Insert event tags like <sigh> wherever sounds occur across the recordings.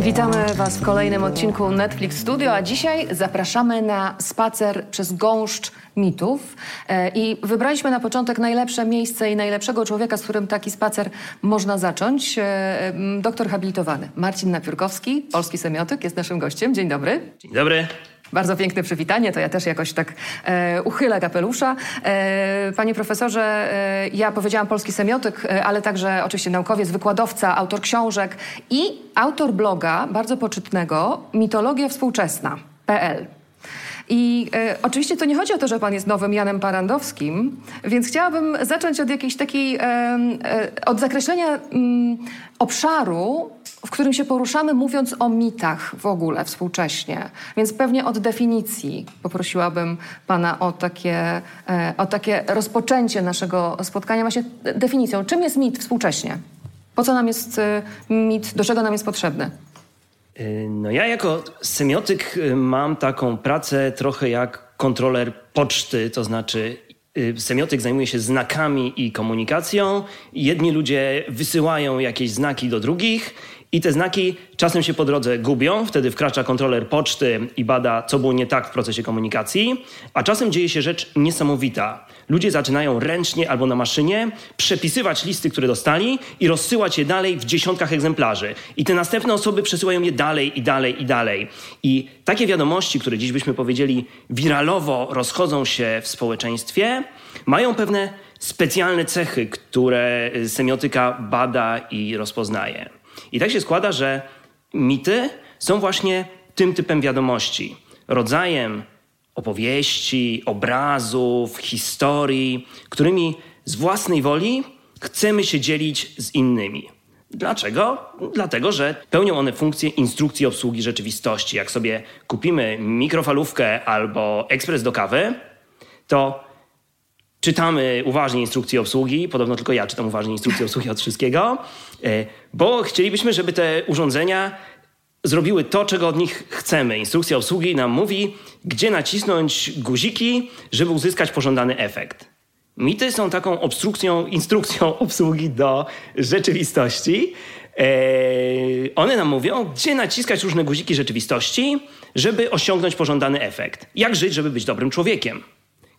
Witamy Was w kolejnym odcinku Netflix Studio, a dzisiaj zapraszamy na spacer przez gąszcz mitów. E, I wybraliśmy na początek najlepsze miejsce i najlepszego człowieka, z którym taki spacer można zacząć. E, doktor habilitowany Marcin Napiórkowski, polski semiotyk, jest naszym gościem. Dzień dobry. Dzień dobry. Bardzo piękne przywitanie, to ja też jakoś tak e, uchylę kapelusza. E, panie profesorze, e, ja powiedziałam polski semiotyk, e, ale także oczywiście naukowiec, wykładowca, autor książek i autor bloga bardzo poczytnego mitologia współczesna.pl. I e, oczywiście to nie chodzi o to, że pan jest nowym Janem Parandowskim, więc chciałabym zacząć od jakiejś takiej, e, e, od zakreślenia mm, obszaru, w którym się poruszamy, mówiąc o mitach w ogóle współcześnie. Więc pewnie od definicji poprosiłabym pana o takie, e, o takie rozpoczęcie naszego spotkania właśnie definicją. Czym jest mit współcześnie? Po co nam jest e, mit, do czego nam jest potrzebny? Y, no ja jako semiotyk mam taką pracę trochę jak kontroler poczty, to znaczy semiotyk zajmuje się znakami i komunikacją. Jedni ludzie wysyłają jakieś znaki do drugich i te znaki czasem się po drodze gubią, wtedy wkracza kontroler poczty i bada, co było nie tak w procesie komunikacji, a czasem dzieje się rzecz niesamowita. Ludzie zaczynają ręcznie albo na maszynie przepisywać listy, które dostali i rozsyłać je dalej w dziesiątkach egzemplarzy. I te następne osoby przesyłają je dalej i dalej i dalej. I takie wiadomości, które dziś byśmy powiedzieli wiralowo rozchodzą się w społeczeństwie, mają pewne specjalne cechy, które semiotyka bada i rozpoznaje. I tak się składa, że mity są właśnie tym typem wiadomości, rodzajem opowieści, obrazów, historii, którymi z własnej woli chcemy się dzielić z innymi. Dlaczego? Dlatego, że pełnią one funkcję instrukcji obsługi rzeczywistości. Jak sobie kupimy mikrofalówkę albo ekspres do kawy, to czytamy uważnie instrukcje obsługi, podobno tylko ja czytam uważnie instrukcje obsługi od wszystkiego, e, bo chcielibyśmy, żeby te urządzenia zrobiły to, czego od nich chcemy. Instrukcja obsługi nam mówi, gdzie nacisnąć guziki, żeby uzyskać pożądany efekt. Mity są taką obstrukcją, instrukcją obsługi do rzeczywistości. Eee, one nam mówią, gdzie naciskać różne guziki rzeczywistości, żeby osiągnąć pożądany efekt. Jak żyć, żeby być dobrym człowiekiem.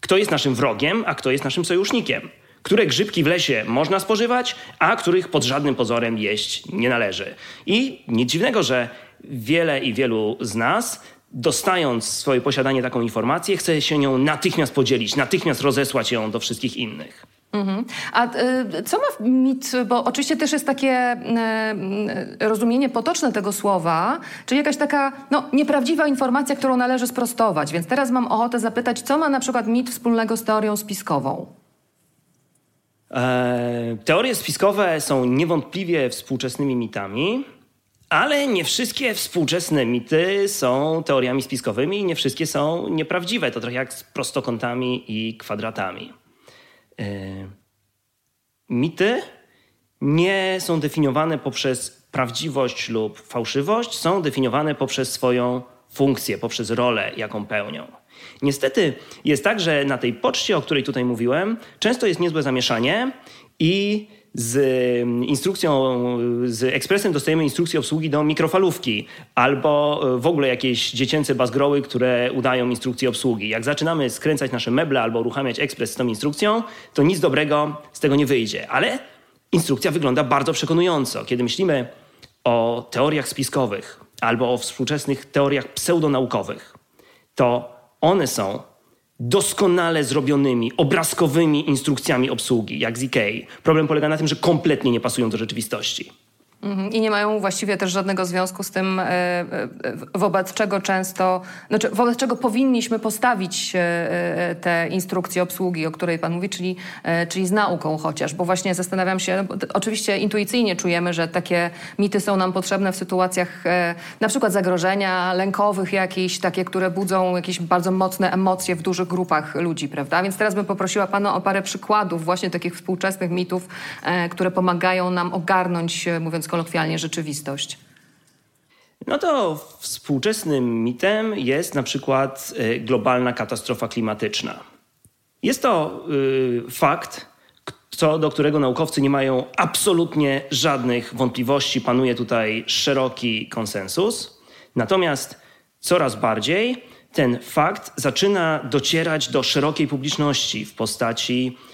Kto jest naszym wrogiem, a kto jest naszym sojusznikiem. Które grzybki w lesie można spożywać, a których pod żadnym pozorem jeść nie należy. I nic dziwnego, że wiele i wielu z nas, dostając swoje posiadanie taką informację, chce się nią natychmiast podzielić, natychmiast rozesłać ją do wszystkich innych. Mhm. A y, co ma mit, bo oczywiście też jest takie y, rozumienie potoczne tego słowa, czyli jakaś taka no, nieprawdziwa informacja, którą należy sprostować. Więc teraz mam ochotę zapytać, co ma na przykład mit wspólnego z teorią spiskową? E, teorie spiskowe są niewątpliwie współczesnymi mitami. Ale nie wszystkie współczesne mity są teoriami spiskowymi i nie wszystkie są nieprawdziwe. To trochę jak z prostokątami i kwadratami. Yy. Mity nie są definiowane poprzez prawdziwość lub fałszywość, są definiowane poprzez swoją funkcję, poprzez rolę, jaką pełnią. Niestety jest tak, że na tej poczcie, o której tutaj mówiłem, często jest niezłe zamieszanie i z mm, instrukcją, z ekspresem dostajemy instrukcję obsługi do mikrofalówki albo e, w ogóle jakieś dziecięce bazgroły, które udają instrukcję obsługi. Jak zaczynamy skręcać nasze meble albo uruchamiać ekspres z tą instrukcją, to nic dobrego z tego nie wyjdzie. Ale instrukcja wygląda bardzo przekonująco. Kiedy myślimy o teoriach spiskowych albo o współczesnych teoriach pseudonaukowych, to one są doskonale zrobionymi, obrazkowymi instrukcjami obsługi, jak z IKEA. Problem polega na tym, że kompletnie nie pasują do rzeczywistości. Mhm. I nie mają właściwie też żadnego związku z tym, e, e, wobec czego często, znaczy wobec czego powinniśmy postawić e, te instrukcje obsługi, o której Pan mówi, czyli, czyli z nauką chociaż, bo właśnie zastanawiam się, oczywiście intuicyjnie czujemy, że takie mity są nam potrzebne w sytuacjach na przykład zagrożenia lękowych jakichś, takie, które budzą jakieś bardzo mocne emocje w dużych grupach ludzi, prawda? Więc teraz bym poprosiła Pana o parę przykładów właśnie takich współczesnych mitów, które pomagają nam ogarnąć, mówiąc kolokwialnie rzeczywistość? No to współczesnym mitem jest na przykład y, globalna katastrofa klimatyczna. Jest to yy, fakt, co do którego naukowcy nie mają absolutnie żadnych wątpliwości. Panuje tutaj szeroki konsensus. Natomiast coraz bardziej ten fakt zaczyna docierać do szerokiej publiczności w postaci y,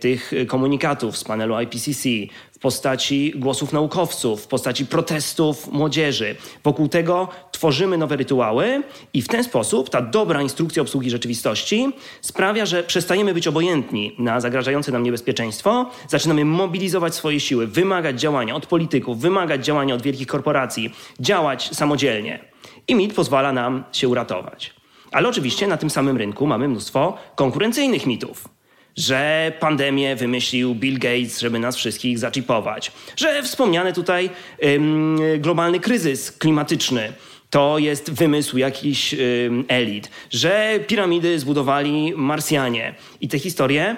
tych komunikatów z panelu IPCC, w postaci głosów naukowców, w postaci protestów młodzieży. Wokół tego tworzymy nowe rytuały i w ten sposób ta dobra instrukcja obsługi rzeczywistości sprawia, że przestajemy być obojętni na zagrażające nam niebezpieczeństwo, zaczynamy mobilizować swoje siły, wymagać działania od polityków, wymagać działania od wielkich korporacji, działać samodzielnie. I mit pozwala nam się uratować. Ale oczywiście na tym samym rynku mamy mnóstwo konkurencyjnych mitów że pandemię wymyślił Bill Gates, żeby nas wszystkich zaczipować, że wspomniany tutaj ym, globalny kryzys klimatyczny to jest wymysł jakichś ym, elit, że piramidy zbudowali Marsjanie. I te historie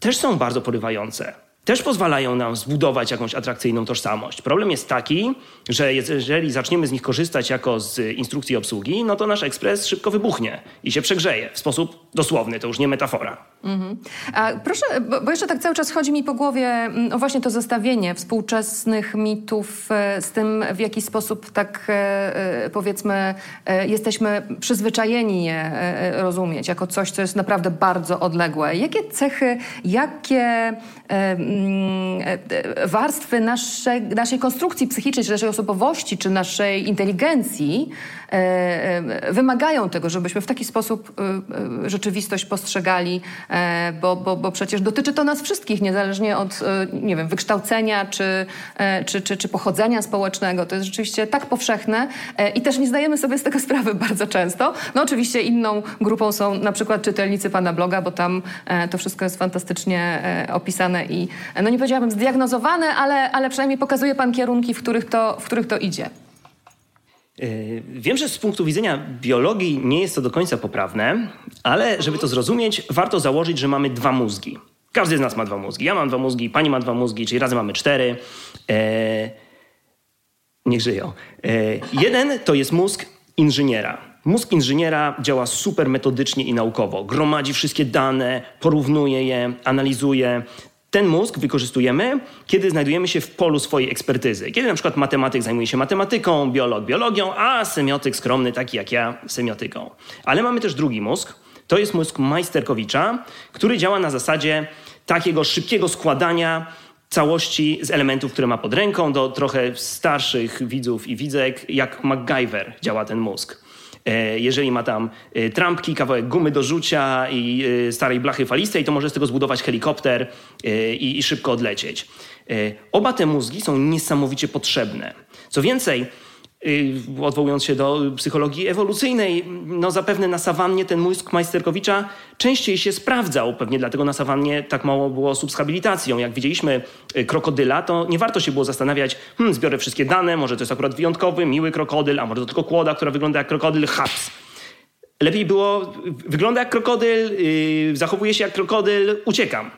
też są bardzo porywające też pozwalają nam zbudować jakąś atrakcyjną tożsamość. Problem jest taki, że jeżeli zaczniemy z nich korzystać jako z instrukcji obsługi, no to nasz ekspres szybko wybuchnie i się przegrzeje w sposób dosłowny, to już nie metafora. Mhm. A proszę, bo, jeszcze tak cały czas chodzi mi po głowie mm, o właśnie to zestawienie współczesnych mitów e, z tym, w jaki sposób tak e, e, powiedzmy jesteśmy przyzwyczajeni je rozumieć jako coś, co jest naprawdę bardzo odległe. Jakie cechy, jakie Mm, warstwy naszej, naszej konstrukcji psychicznej, czy naszej osobowości, czy naszej inteligencji wymagają tego, żebyśmy w taki sposób rzeczywistość postrzegali, bo, bo, bo przecież dotyczy to nas wszystkich, niezależnie od nie wiem, wykształcenia czy, czy, czy, czy pochodzenia społecznego. To jest rzeczywiście tak powszechne i też nie zdajemy sobie z tego sprawy <laughs> bardzo często. No oczywiście inną grupą są na przykład czytelnicy pana bloga, bo tam to wszystko jest fantastycznie opisane i no nie powiedziałabym zdiagnozowane, ale, ale przynajmniej pokazuje pan kierunki, w których to, w których to idzie. E, wiem, że z punktu widzenia biologii nie jest to do końca poprawne, ale żeby to zrozumieć, warto założyć, że mamy dwa mózgi. Każdy z nas ma dwa mózgi. Ja mam dwa mózgi, pani ma dwa mózgi, czyli razem mamy cztery. E, niech żyją. E, jeden to jest mózg inżyniera. Mózg inżyniera działa super metodycznie i naukowo. Gromadzi wszystkie dane, porównuje je, analizuje. Ten mózg wykorzystujemy, kiedy znajdujemy się w polu swojej ekspertyzy. Kiedy na przykład matematyk zajmuje się matematyką, biolog biologią, a semiotyk skromny, taki jak ja, semiotyką. Ale mamy też drugi mózg. To jest mózg Majsterkowicza, który działa na zasadzie takiego szybkiego składania całości z elementów, które ma pod ręką. Do trochę starszych widzów i widzek, jak MacGyver działa ten mózg. E, jeżeli ma tam e, trampki, kawałek gumy do rzucia i e, starej blachy falistej, to może z tego zbudować helikopter i, szybko odlecieć. Oba te mózgi są niesamowicie potrzebne. Co więcej, odwołując się do psychologii ewolucyjnej, no zapewne na sawannie ten mózg Majsterkowicza częściej się sprawdzał. Pewnie dlatego na sawannie tak mało było osób z habilitacją. Jak widzieliśmy y, krokodyla, to nie warto się było zastanawiać, hmm, zbiorę wszystkie dane, może to jest akurat wyjątkowy, miły krokodyl, a może to tylko kłoda, która wygląda jak krokodyl, haps. Lepiej było, wygląda jak krokodyl, yy, zachowuje się jak krokodyl, uciekam.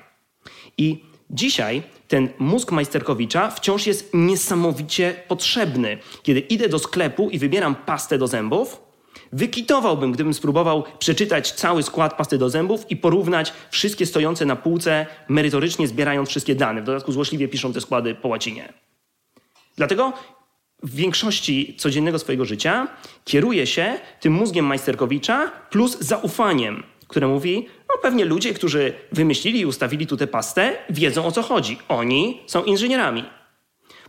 I dzisiaj ten mózg Majsterkowicza wciąż jest niesamowicie potrzebny. Kiedy idę do sklepu i wybieram pastę do zębów, wykitowałbym, gdybym spróbował przeczytać cały skład pasty do zębów i porównać wszystkie stojące na półce, merytorycznie zbierając wszystkie dane. W dodatku złośliwie piszą te składy po łacinie. Dlatego w większości codziennego swojego życia kieruje się tym mózgiem Majsterkowicza plus zaufaniem, które mówi, no pewnie ludzie, którzy wymyślili i ustawili tu tę pastę, wiedzą o co chodzi. Oni są inżynierami.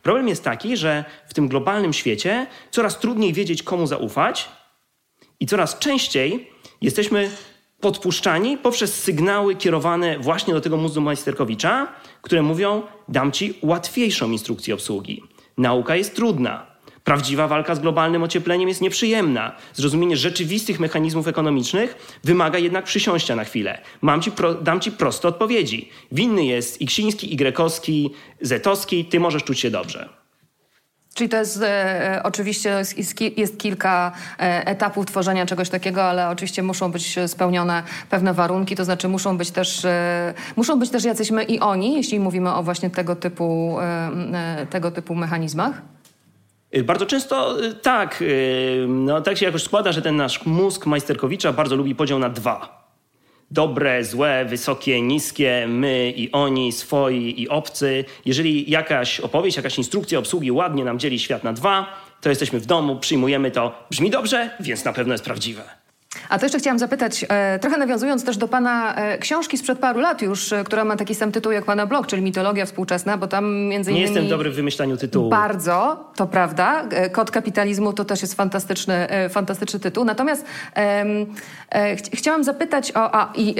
Problem jest taki, że w tym globalnym świecie coraz trudniej wiedzieć, komu zaufać i coraz częściej jesteśmy podpuszczani poprzez sygnały kierowane właśnie do tego mózgu Majsterkowicza, które mówią: dam ci łatwiejszą instrukcję obsługi. Nauka jest trudna. Prawdziwa walka z globalnym ociepleniem jest nieprzyjemna. Zrozumienie rzeczywistych mechanizmów ekonomicznych wymaga jednak przysiąścia na chwilę. Mam ci pro, dam ci proste odpowiedzi. Winny jest Iksiński, Ygrekowski, Zetowski, ty możesz czuć się dobrze. Czyli to jest e, oczywiście jest, jest, kilka e, etapów tworzenia czegoś takiego, ale oczywiście muszą być spełnione pewne warunki, to znaczy muszą być też, e, muszą być też jacyś my i oni, jeśli mówimy o właśnie tego typu, e, e, tego typu mechanizmach. Y, bardzo często y, tak. Y, no, tak się jakoś składa, że ten nasz mózg Majsterkowicza bardzo lubi podział na dwa. dobre, złe, wysokie, niskie, my i oni, swoi i obcy. Jeżeli jakaś opowieść, jakaś instrukcja obsługi ładnie nam dzieli świat na dwa, to jesteśmy w domu, przyjmujemy to. Brzmi dobrze, więc na pewno jest prawdziwe. A to jeszcze chciałam zapytać, e, trochę nawiązując też do pana e, książki sprzed paru lat już, e, która ma taki sam tytuł jak pana blog, czyli Mitologia współczesna, bo tam między innymi... Nie jestem dobry w wymyślaniu tytułu. Bardzo, to prawda. E, Kod kapitalizmu to też jest fantastyczny, e, fantastyczny tytuł. Natomiast e, ch chciałam zapytać o... A, i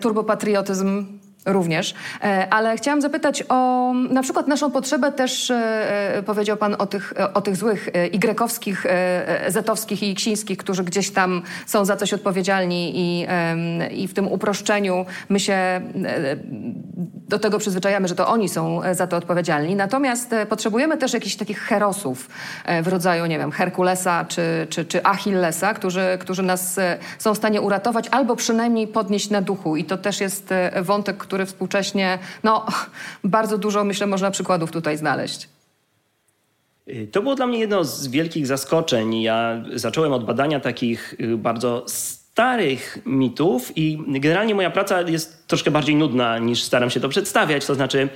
turbopatriotyzm również, e, ale chciałam zapytać o na przykład naszą potrzebę też, e, e, powiedział pan o tych, o tych złych igrekowskich, zetowskich i ksińskich, którzy gdzieś tam są za coś odpowiedzialni i, i w tym uproszczeniu my się do tego przyzwyczajamy, że to oni są za to odpowiedzialni. Natomiast potrzebujemy też jakichś takich herosów w rodzaju, nie wiem, Herkulesa czy, czy, czy Achillesa, którzy, którzy nas są w stanie uratować albo przynajmniej podnieść na duchu. I to też jest wątek, który współcześnie, no <laughs> bardzo dużo myślę można przykładów tutaj znaleźć. Y, to było dla mnie jedno z wielkich zaskoczeń. Ja zacząłem od badania takich y, bardzo starych mitów i generalnie moja praca jest troszkę bardziej nudna niż staram się to przedstawiać. To znaczy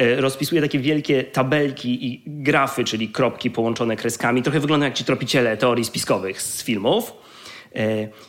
y, rozpisuję takie wielkie tabelki i grafy, czyli kropki połączone kreskami. Trochę wygląda jak ci tropiciele teorii spiskowych z filmów.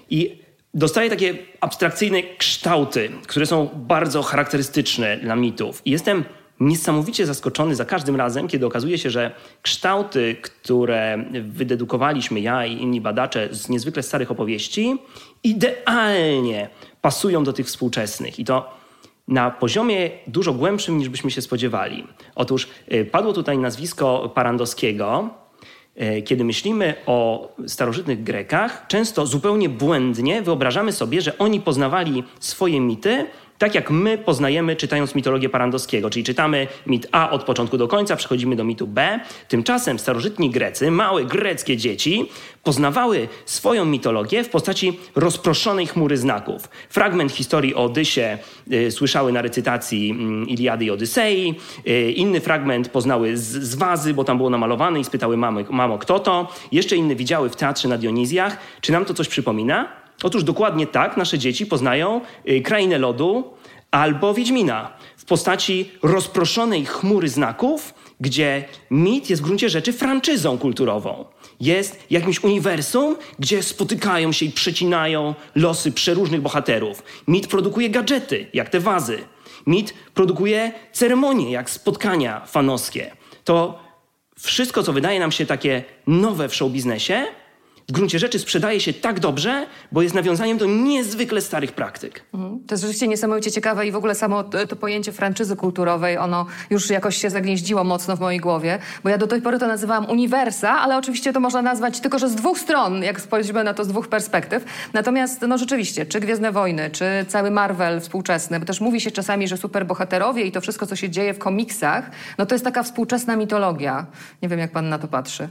I dostaję takie abstrakcyjne kształty, które są bardzo charakterystyczne dla mitów. I jestem niesamowicie zaskoczony za każdym razem, kiedy okazuje się, że kształty, które wydedukowaliśmy ja i inni badacze z niezwykle starych opowieści, idealnie pasują do tych współczesnych. I to na poziomie dużo głębszym niż byśmy się spodziewali. Otóż y, padło tutaj nazwisko Parandowskiego, kiedy myślimy o starożytnych Grekach, często zupełnie błędnie wyobrażamy sobie, że oni poznawali swoje mity tak jak my poznajemy czytając mitologię Parandowskiego, czyli czytamy mit A od początku do końca, przechodzimy do mitu B. Tymczasem starożytni Grecy, małe greckie dzieci, poznawały swoją mitologię w postaci rozproszonej chmury znaków. Fragment historii o Odysie y, słyszały na recytacji y, Iliady i Odysei, y, inny fragment poznały z, z wazy, bo tam było namalowane i spytały mamy, mamo, kto to. Jeszcze inne widziały w teatrze na Dionizjach. Czy nam to coś przypomina? Otóż dokładnie tak nasze dzieci poznają y, krainę lodu albo Wiedźmina w postaci rozproszonej chmury znaków, gdzie mit jest w gruncie rzeczy franczyzą kulturową. Jest jakimś uniwersum, gdzie spotykają się i przecinają losy przeróżnych bohaterów. Mit produkuje gadżety, jak te wazy. Mit produkuje ceremonie, jak spotkania fanowskie. To wszystko, co wydaje nam się takie nowe w show biznesie, w gruncie rzeczy sprzedaje się tak dobrze, bo jest nawiązaniem do niezwykle starych praktyk. Mhm. To jest rzeczywiście niesamowicie ciekawe i w ogóle samo to, to, pojęcie franczyzy kulturowej, ono już jakoś się zagnieździło mocno w mojej głowie, bo ja do tej pory to nazywałam uniwersa, ale oczywiście to można nazwać tylko, że z dwóch stron, jak spojrzymy na to z dwóch perspektyw. Natomiast, no rzeczywiście, czy Gwiezdne Wojny, czy cały Marvel współczesny, bo też mówi się czasami, że superbohaterowie i to wszystko, co się dzieje w komiksach, no to jest taka współczesna mitologia. Nie wiem, jak pan na to patrzy.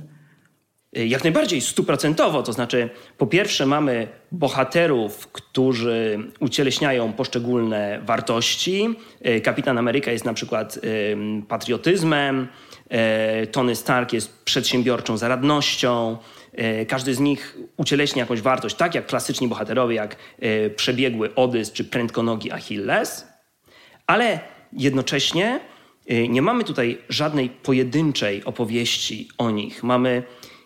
Y, jak najbardziej stuprocentowo, to znaczy po pierwsze mamy bohaterów, którzy ucieleśniają poszczególne wartości. Y, Kapitan Ameryka jest na przykład patriotyzmem, y, Tony Stark jest przedsiębiorczą zaradnością, każdy z nich ucieleśnia jakąś wartość, tak jak klasyczni bohaterowie, jak przebiegły Odys czy prędkonogi Achilles, ale jednocześnie nie mamy tutaj żadnej pojedynczej opowieści o nich. Mamy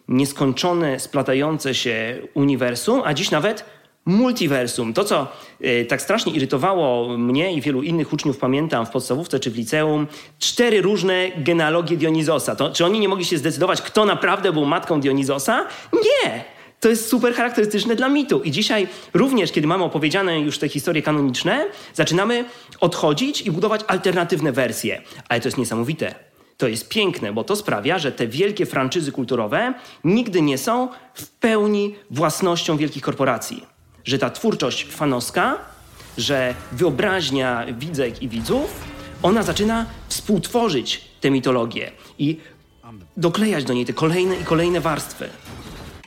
nieskończone, splatające się uniwersum, a dziś nawet multiversum. To, co y, tak strasznie irytowało mnie i wielu innych uczniów, pamiętam w podstawówce czy w liceum, cztery różne genealogie Dionizosa. To, czy oni nie mogli się zdecydować, kto naprawdę był matką Dionizosa? Nie! To jest super charakterystyczne dla mitu. I dzisiaj również, kiedy mamy opowiedziane już te historie kanoniczne, zaczynamy odchodzić i budować alternatywne wersje. Ale to jest niesamowite to jest piękne, bo to sprawia, że te wielkie franczyzy kulturowe nigdy nie są w pełni własnością wielkich korporacji. Że ta twórczość fanowska, że wyobraźnia widzek i widzów, ona zaczyna współtworzyć tę mitologię i doklejać do niej te kolejne i kolejne warstwy.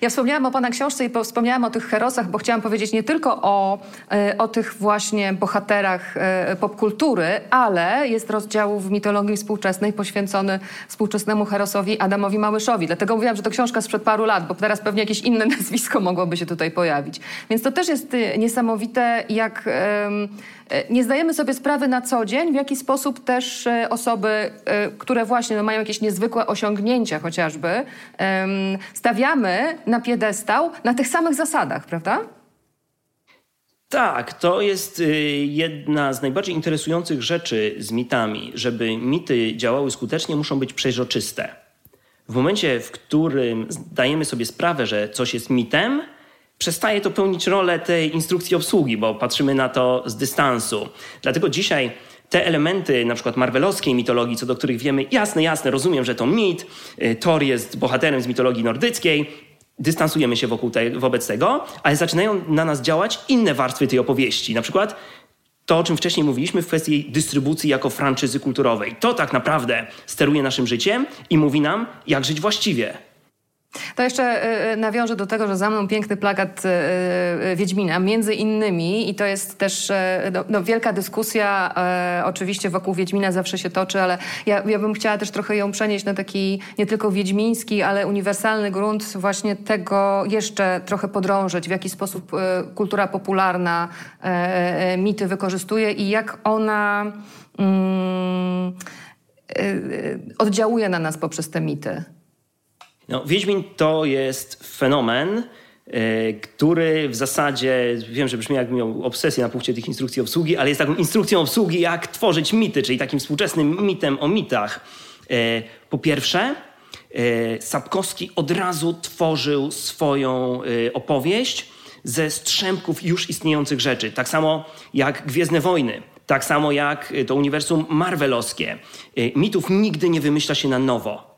Ja wspomniałam o Pana książce i wspomniałam o tych herosach, bo chciałam powiedzieć nie tylko o, e, o tych właśnie bohaterach e, popkultury, ale jest rozdział w mitologii współczesnej poświęcony współczesnemu herosowi Adamowi Małyszowi. Dlatego mówiłam, że to książka sprzed paru lat, bo teraz pewnie jakieś inne <laughs> nazwisko mogłoby się tutaj pojawić. Więc to też jest e, niesamowite, jak nie zdajemy sobie sprawy na co dzień, w jaki sposób też osoby, które właśnie no, mają jakieś niezwykłe osiągnięcia chociażby, stawiamy na piedestał na tych samych zasadach, prawda? Tak, to jest y, jedna z najbardziej interesujących rzeczy z mitami. Żeby mity działały skutecznie, muszą być przeźroczyste. W momencie, w którym zdajemy sobie sprawę, że coś jest mitem, przestaje to pełnić rolę tej instrukcji obsługi, bo patrzymy na to z dystansu. Dlatego dzisiaj te elementy, na przykład marvelowskiej mitologii, co do których wiemy, jasne, jasne, rozumiem, że to mit, y, Thor jest bohaterem z mitologii nordyckiej, dystansujemy się wokół te, wobec tego, ale zaczynają na nas działać inne warstwy tej opowieści. Na przykład to, o czym wcześniej mówiliśmy w kwestii dystrybucji jako franczyzy kulturowej. To tak naprawdę steruje naszym życiem i mówi nam, jak żyć właściwie. To jeszcze e, e, nawiążę do tego, że za mną piękny plakat e, Wiedźmina, między innymi, i to jest też no, no, wielka dyskusja, oczywiście wokół Wiedźmina zawsze się toczy, ale ja, ja bym chciała też trochę ją przenieść na taki nie tylko wiedźmiński, ale uniwersalny grunt właśnie tego jeszcze trochę podrążyć, w jaki sposób kultura popularna mity wykorzystuje i jak ona mm, oddziałuje na nas poprzez te mity. No, Wiedźmin to jest fenomen, e, który w zasadzie, wiem, że brzmi jakbym miał obsesję na punkcie tych instrukcji obsługi, ale jest taką instrukcją obsługi, jak tworzyć mity, czyli takim współczesnym mitem o mitach. E, po pierwsze, e, Sapkowski od razu tworzył swoją opowieść ze strzępków już istniejących rzeczy. Tak samo jak Gwiezdne Wojny. Tak samo jak to uniwersum marvelowskie. Mitów nigdy nie wymyśla się na nowo.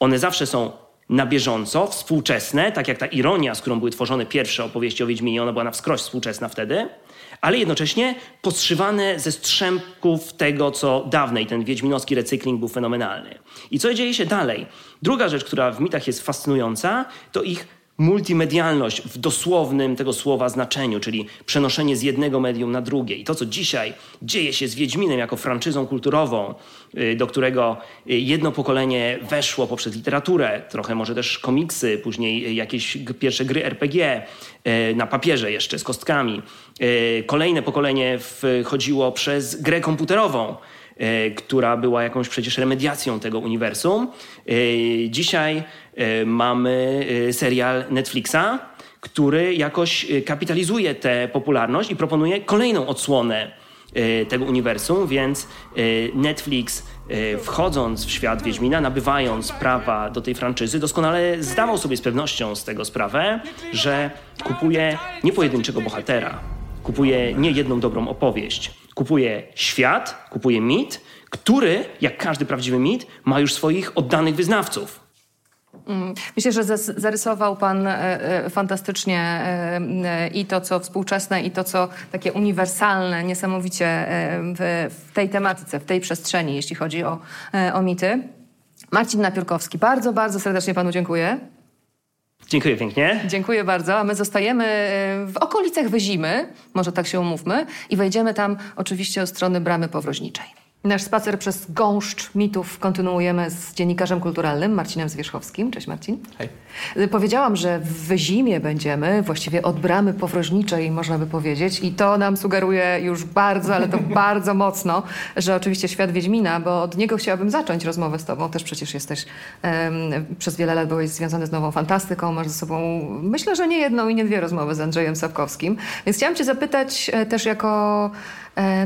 One zawsze są na bieżąco, współczesne, tak jak ta ironia, z którą były tworzone pierwsze opowieści o Wiedźminie, ona była na wskroś współczesna wtedy, ale jednocześnie podszywane ze strzępków tego, co dawniej. Ten wiedźminowski recykling był fenomenalny. I co dzieje się dalej? Druga rzecz, która w mitach jest fascynująca, to ich multimedialność w dosłownym tego słowa znaczeniu, czyli przenoszenie z jednego medium na drugie. I to, co dzisiaj dzieje się z Wiedźminem jako franczyzą kulturową, y, do którego y, jedno pokolenie weszło poprzez literaturę, trochę może też komiksy, później jakieś pierwsze gry RPG, y, na papierze jeszcze z kostkami. Kolejne pokolenie wchodziło przez grę komputerową, która była jakąś przecież remediacją tego uniwersum. Dzisiaj mamy serial Netflixa, który jakoś kapitalizuje tę popularność i proponuje kolejną odsłonę tego uniwersum, więc Netflix wchodząc w świat Wiedźmina, nabywając prawa do tej franczyzy, doskonale zdawał sobie z pewnością z tego sprawę, że kupuje nie pojedynczego bohatera, kupuje nie jedną dobrą opowieść, kupuje świat, kupuje mit, który, jak każdy prawdziwy mit, ma już swoich oddanych wyznawców. Mm, myślę, że zarysował Pan e, e, fantastycznie e, i to, co współczesne, i to, co takie uniwersalne, niesamowicie w tej tematyce, w tej przestrzeni, jeśli chodzi o, o mity. Marcin Napiórkowski, bardzo, bardzo serdecznie Panu dziękuję. Dziękuję pięknie. Dziękuję bardzo. A my zostajemy w okolicach Wyzimy, może tak się umówmy, i wejdziemy tam oczywiście od strony Bramy Powroźniczej. Nasz spacer przez gąszcz mitów kontynuujemy z dziennikarzem kulturalnym Marcinem Zwierzchowskim. Cześć Marcin. Hej. Powiedziałam, że w zimie będziemy, właściwie od bramy powroźniczej można by powiedzieć i to nam sugeruje już bardzo, ale to <laughs> bardzo mocno, że oczywiście świat Wiedźmina, bo od niego chciałabym zacząć rozmowę z tobą. Też przecież jesteś, um, przez wiele lat byłeś związany z nową fantastyką, masz ze sobą myślę, że nie jedną i nie dwie rozmowy z Andrzejem Sapkowskim. Więc chciałam cię zapytać e, też jako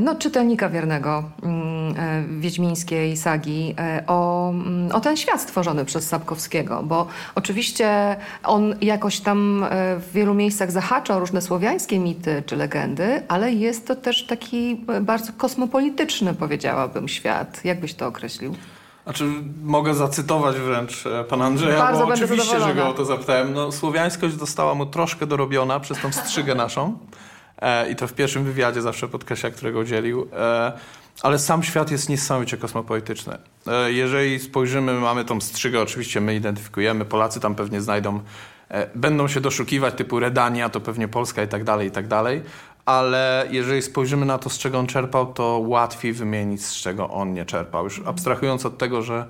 no, czytelnika wiernego mm, e, wiedźmińskiej sagi e, o, mm, o ten świat stworzony przez Sapkowskiego, bo oczywiście on jakoś tam w wielu miejscach zahacza o różne słowiańskie mity czy legendy, ale jest to też taki bardzo kosmopolityczny, powiedziałabym, świat. Jak byś to określił? Znaczy, mogę zacytować wręcz pana Andrzeja, Bardzo bo oczywiście, że go o to zapytałem. No, słowiańskość została mu troszkę dorobiona przez tą strzygę naszą. E, i to w pierwszym wywiadzie zawsze podkreśla, którego udzielił. E, ale sam świat jest niesamowicie kosmopolityczny. E, jeżeli spojrzymy, mamy tą strzygę, oczywiście my identyfikujemy, Polacy tam pewnie znajdą Będą się doszukiwać typu Redania, to pewnie Polska i tak dalej, i tak dalej ale jeżeli spojrzymy na to, z czego on czerpał, to łatwiej wymienić, z czego on nie czerpał. Już abstrahując od tego, że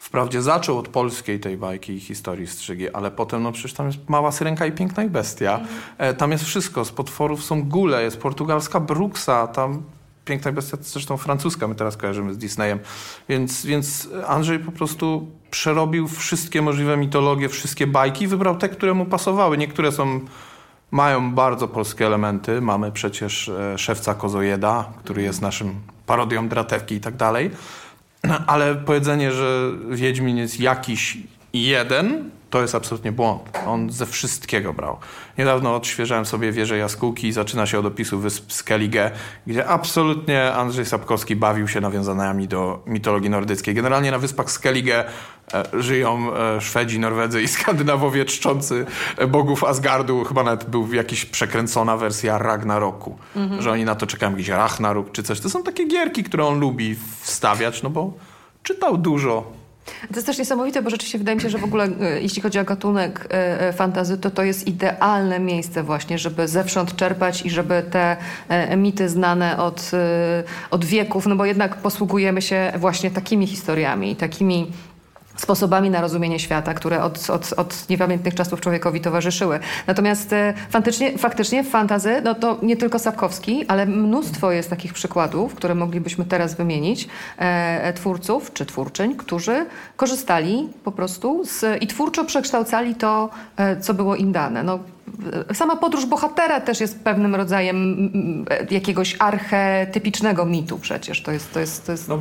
wprawdzie zaczął od polskiej tej bajki i historii strzygi, ale potem, no przecież tam jest mała syrenka i piękna i bestia. Mhm. E, tam jest wszystko. Z potworów są gule, jest portugalska bruksa, tam piękna i bestia, zresztą francuska, my teraz kojarzymy z Disneyem. Więc, więc Andrzej po prostu przerobił wszystkie możliwe mitologie, wszystkie bajki, wybrał te, które mu pasowały. Niektóre są mają bardzo polskie elementy. Mamy przecież e, szewca Kozojeda, który jest naszym parodią Dratewki i tak dalej. Ale powiedzenie, że Wiedźmin jest jakiś jeden, to jest absolutnie błąd. On ze wszystkiego brał. Niedawno odświeżałem sobie wieżę Jaskółki i zaczyna się od opisu wysp Skellige, gdzie absolutnie Andrzej Sapkowski bawił się nawiązaniami do mitologii nordyckiej. Generalnie na wyspach Skellige e, żyją e, Szwedzi, Norwedzy i <laughs> Skandynawowie czczący bogów Asgardu. Chyba nawet był jakaś przekręcona wersja Ragnaroku, mhm. że oni na to czekają, jakiś Rachnarok czy coś. To są takie gierki, które on lubi wstawiać, no bo czytał dużo to jest też niesamowite, bo rzeczywiście wydaje mi się, że w ogóle e, jeśli chodzi o gatunek e, e, fantazy, to to jest idealne miejsce właśnie, żeby zewsząd czerpać i żeby te mity znane od, od wieków, no bo jednak posługujemy się właśnie takimi historiami, takimi sposobami na rozumienie świata, które od, od, od niepamiętnych czasów człowiekowi towarzyszyły. Natomiast e, faktycznie, w fantazy, no to nie tylko Sapkowski, ale mnóstwo jest takich przykładów, które moglibyśmy teraz wymienić, e, e twórców czy twórczyń, którzy korzystali po prostu z, i twórczo przekształcali to, e, co było im dane. No, e, Sama podróż bohatera też jest pewnym rodzajem jakiegoś archetypicznego mitu przecież. To jest... To jest, to jest... No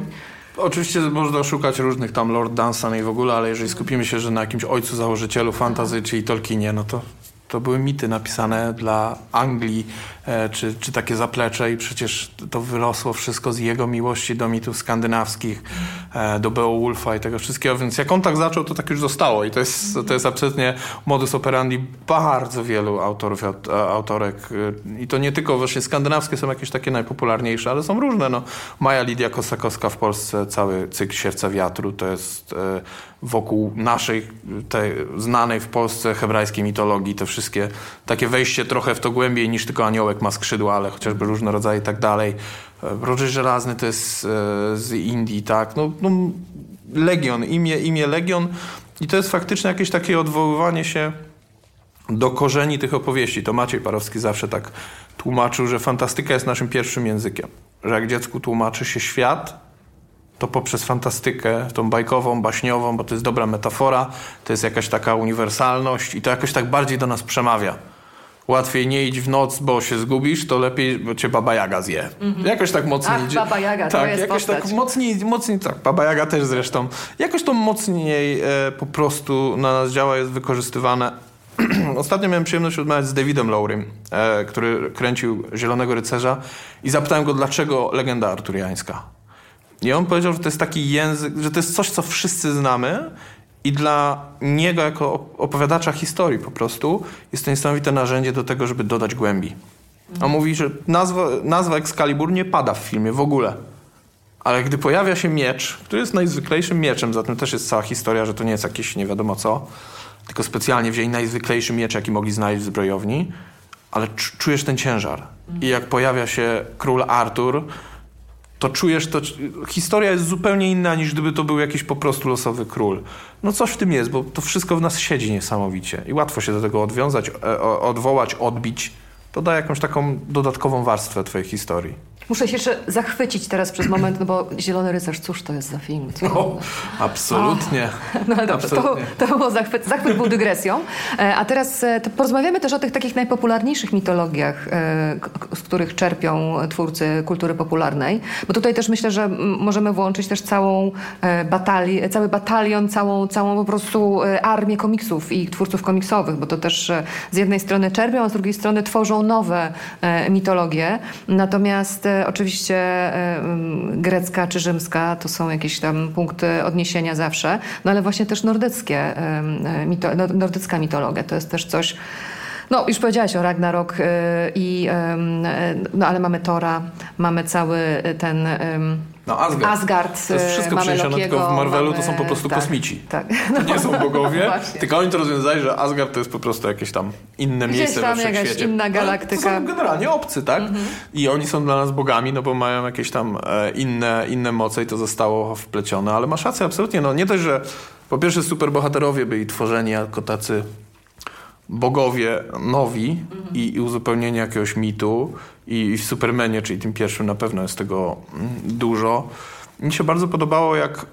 Oczywiście można szukać różnych tam Lord Dunstan i w ogóle, ale jeżeli skupimy się, że na jakimś ojcu założycielu fantazy, czyli Tolkienie, no to to były mity napisane dla Anglii, czy, czy takie zaplecze i przecież to wyrosło wszystko z jego miłości do mitów skandynawskich, e, do Beowulfa i tego wszystkiego, więc jak on tak zaczął, to tak już zostało i to jest, to jest absolutnie modus operandi bardzo wielu autorów, autorek i to nie tylko właśnie skandynawskie są jakieś takie najpopularniejsze, ale są różne, no. Maja Lidia Kosakowska w Polsce, cały cykl Siewca Wiatru, to jest e, wokół naszej, tej znanej w Polsce hebrajskiej mitologii, te wszystkie takie wejście trochę w to głębiej niż tylko aniołek ma skrzydła, ale chociażby różne rodzaje i tak dalej. Roger Żelazny to jest e, z Indii, tak. No, no, Legion, imię, imię Legion i to jest faktycznie jakieś takie odwoływanie się do korzeni tych opowieści. To Maciej Parowski zawsze tak tłumaczył, że fantastyka jest naszym pierwszym językiem. Że jak dziecku tłumaczy się świat, to poprzez fantastykę, tą bajkową, baśniową, bo to jest dobra metafora, to jest jakaś taka uniwersalność i to jakoś tak bardziej do nas przemawia. Łatwiej nie idź w noc, bo się zgubisz, to lepiej, bo cię Baba Jaga zje. Mm -hmm. Jakoś tak mocniej Ach. Baba Jaga, tak, to jest jakoś postać. tak mocniej, mocniej, tak, Baba Jaga też zresztą. Jakoś to mocniej e, po prostu na nas działa, jest wykorzystywane. <clears throat> Ostatnio miałem przyjemność rozmawiać z Davidem Lowrym, e, który kręcił Zielonego Rycerza i zapytałem go, dlaczego legenda arturiańska. I on powiedział, że to jest taki język, że to jest coś, co wszyscy znamy i dla niego jako opowiadacza historii po prostu jest to niesamowite narzędzie do tego, żeby dodać głębi. On mówi, że nazwa, nazwa Excalibur nie pada w filmie w ogóle. Ale gdy pojawia się miecz, który jest najzwyklejszym mieczem, zatem też jest cała historia, że to nie jest jakieś nie wiadomo co, tylko specjalnie wzięli najzwyklejszy miecz, jaki mogli znaleźć w zbrojowni, ale czujesz ten ciężar. I jak pojawia się król Artur, to czujesz, to historia jest zupełnie inna niż gdyby to był jakiś po prostu losowy król. No coś w tym jest, bo to wszystko w nas siedzi niesamowicie i łatwo się do tego odwiązać, e, odwołać, odbić. To da jakąś taką dodatkową warstwę twojej historii. Muszę się jeszcze zachwycić teraz przez moment, no bo Zielony Rycerz, cóż to jest za film? O, absolutnie. No dobrze, absolutnie. To, to było zachwyt, zachwyt był dygresją. E, a teraz e, porozmawiamy też o tych takich najpopularniejszych mitologiach, e, z których czerpią twórcy kultury popularnej. Bo tutaj też myślę, że możemy włączyć też całą batali, cały batalion, całą, całą po prostu armię komiksów i twórców komiksowych, bo to też z jednej strony czerpią, a z drugiej strony tworzą nowe mitologie. Natomiast oczywiście grecka czy rzymska to są jakieś tam punkty odniesienia zawsze, no ale właśnie też nordyckie, nordycka mitologia to jest też coś, no, już powiedziałaś o Ragnarok i, no, ale mamy Tora, mamy cały ten No Asgard. Asgard to jest wszystko przeniesione, tylko w Marvelu mamy... to są po prostu tak, kosmici. Tak. To nie są <laughs> bogowie, Właśnie. tylko oni to rozwiązali, że Asgard to jest po prostu jakieś tam inne Gdzieś miejsce tam we jakaś wszechświecie. inna galaktyka. Ale to są generalnie obcy, tak? I oni są dla nas bogami, no bo mają jakieś tam e, inne, inne moce i to zostało wplecione. Ale masz rację, absolutnie. No nie dość, że po pierwsze superbohaterowie byli tworzeni jako tacy bogowie nowi i, i uzupełnienie jakiegoś mitu i w Supermanie, czyli tym pierwszym na pewno jest tego mm, dużo. Mi się bardzo podobało, jak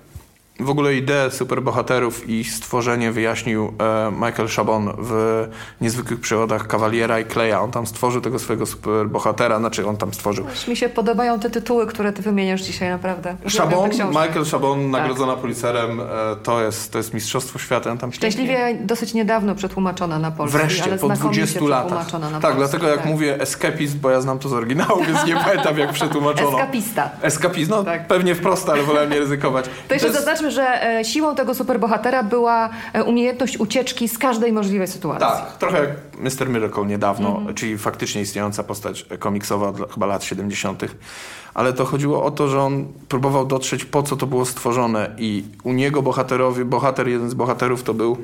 w ogóle ideę superbohaterów i stworzenie wyjaśnił e, Michael Chabon w Niezwykłych Przygodach Kawaliera i Kleja. On tam stworzył tego swojego superbohatera, znaczy on tam stworzył. Mi się podobają te tytuły, które ty wymieniasz dzisiaj, naprawdę. Chabon. Michael Chabon, nagrodzona Pulitzerem, e, to jest, to jest mistrzostwo świata. Tam pięknie- Szczęśliwie dosyć niedawno przetłumaczona na polski, Wreszcie, ale po znakomicie 20 latach. tak, polski. dlatego jak tak. mówię escapist, bo ja znam to z oryginału, więc nie <laughs> pamiętam jak przetłumaczono. Eskapista. Escapist, no Tak. pewnie wprost, ale wolałem nie ryzykować. To jeszcze jest- zaznaczmy, że e, siłą tego superbohatera była e, umiejętność ucieczki z każdej możliwej sytuacji. Tak, trochę jak Mr. Miracle niedawno, Mhm. czyli faktycznie istniejąca postać komiksowa dla, chyba lat 70. Ale to chodziło o to, że on próbował dotrzeć po co to było stworzone i u niego bohaterowie, bohater, jeden z bohaterów to był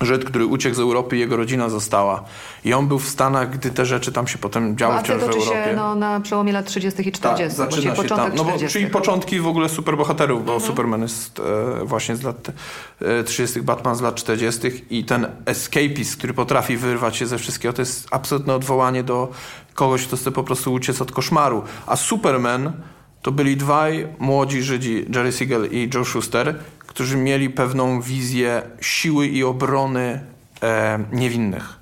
Żyd, który uciekł z Europy jego rodzina została. I on był w Stanach, gdy te rzeczy tam się potem działy akcja wciąż w Europie. się no, na przełomie lat 30. i 40. Tak, zaczyna się początek tam. No bo, 40. czyli początki w ogóle superbohaterów, Mhm. bo Superman jest e, właśnie z lat e, 30., Batman z lat 40. i ten escapist, który potrafi wyrwać się ze wszystkiego, to jest absolutne odwołanie do kogoś, kto chce po prostu uciec od koszmaru. A Superman to byli dwaj młodzi Żydzi, Jerry Siegel i Joe Schuster, którzy mieli pewną wizję siły i obrony e, niewinnych.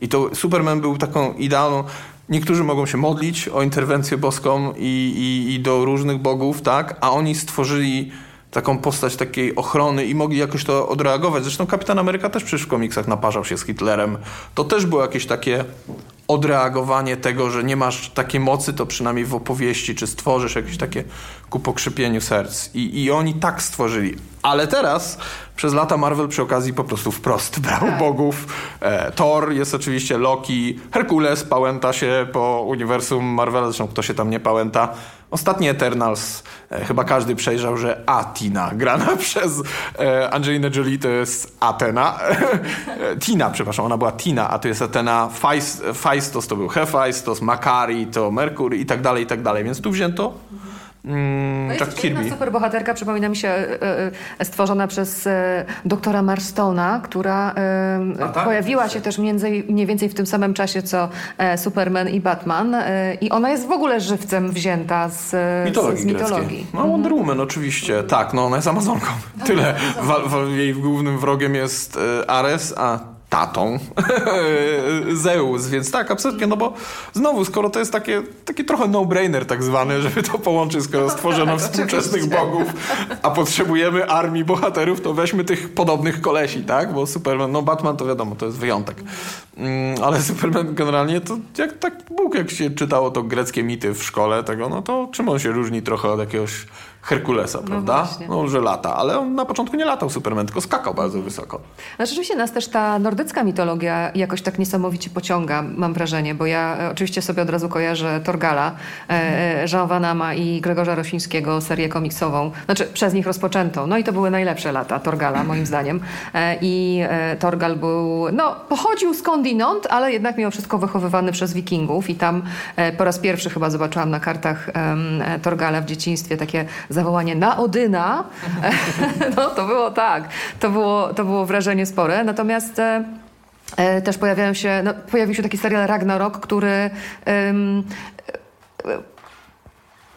I to Superman był taką idealną. Niektórzy mogą się modlić o interwencję boską i, i, i do różnych bogów, tak? A oni stworzyli taką postać takiej ochrony i mogli jakoś to odreagować. Zresztą Kapitan Ameryka też przecież w komiksach naparzał się z Hitlerem. To też było jakieś takie odreagowanie tego, że nie masz takiej mocy, to przynajmniej w opowieści, czy stworzysz jakieś takie ku pokrzepieniu serc. I, I oni tak stworzyli. Ale teraz przez lata Marvel przy okazji po prostu wprost brał bogów. E, Thor jest oczywiście Loki, Herkules pałęta się po uniwersum Marvela, zresztą kto się tam nie pałęta. Ostatni Eternals, e, chyba każdy przejrzał, że Atina, <laughs> grana przez e, Angelina Jolie, to jest Atena. <laughs> E, Tina, przepraszam, ona była Tina, a to jest Atena. Feist, Feistos to był Hephaistos, Makari to Merkury i tak dalej, i tak dalej. Więc tu wzięto mm, No jest Jack jedna Kirby. superbohaterka, przypomina mi się, e, e, stworzona przez e, doktora Marstona, która e, tak? pojawiła się też między, mniej więcej w tym samym czasie, co e, Superman i Batman. E, I ona jest w ogóle żywcem wzięta z e, Mitologii, z, mitologii. No Wonder Woman oczywiście, tak, no ona jest Amazonką. Tyle. Wa, wa, jej głównym wrogiem jest e, Ares, a tatą <laughs> Zeus, więc tak, absolutnie, no bo znowu, skoro to jest takie, taki trochę no-brainer tak zwany, żeby to połączyć, skoro stworzono <laughs> współczesnych bogów, a potrzebujemy armii bohaterów, to weźmy tych podobnych kolesi, tak? Bo Superman, no Batman to wiadomo, to jest wyjątek. Mm, ale Superman generalnie to jak tak Bóg, jak się czytało to greckie mity w szkole tego, no to czym on się różni trochę od jakiegoś Herkulesa, prawda? właśnie. No, że lata, ale on na początku nie latał Superman, tylko skakał bardzo wysoko. No, rzeczywiście nas też ta nordycka mitologia jakoś tak niesamowicie pociąga, mam wrażenie, bo ja e, oczywiście sobie od razu kojarzę Torgala, e, e, Jean Van Ama i Gregorza Rosińskiego, serię komiksową, znaczy przez nich rozpoczętą. No i to były najlepsze lata Torgala, moim zdaniem. E, I e, Torgal był, no pochodził skądinąd, ale jednak mimo wszystko wychowywany przez wikingów i tam e, po raz pierwszy chyba zobaczyłam na kartach e, Torgala w dzieciństwie takie zawołanie na Odyna. <laughs> <laughs> no to było tak, to było, to było wrażenie spore. Natomiast e, e, też pojawiają się, no, pojawił się taki serial Ragnarok, który e,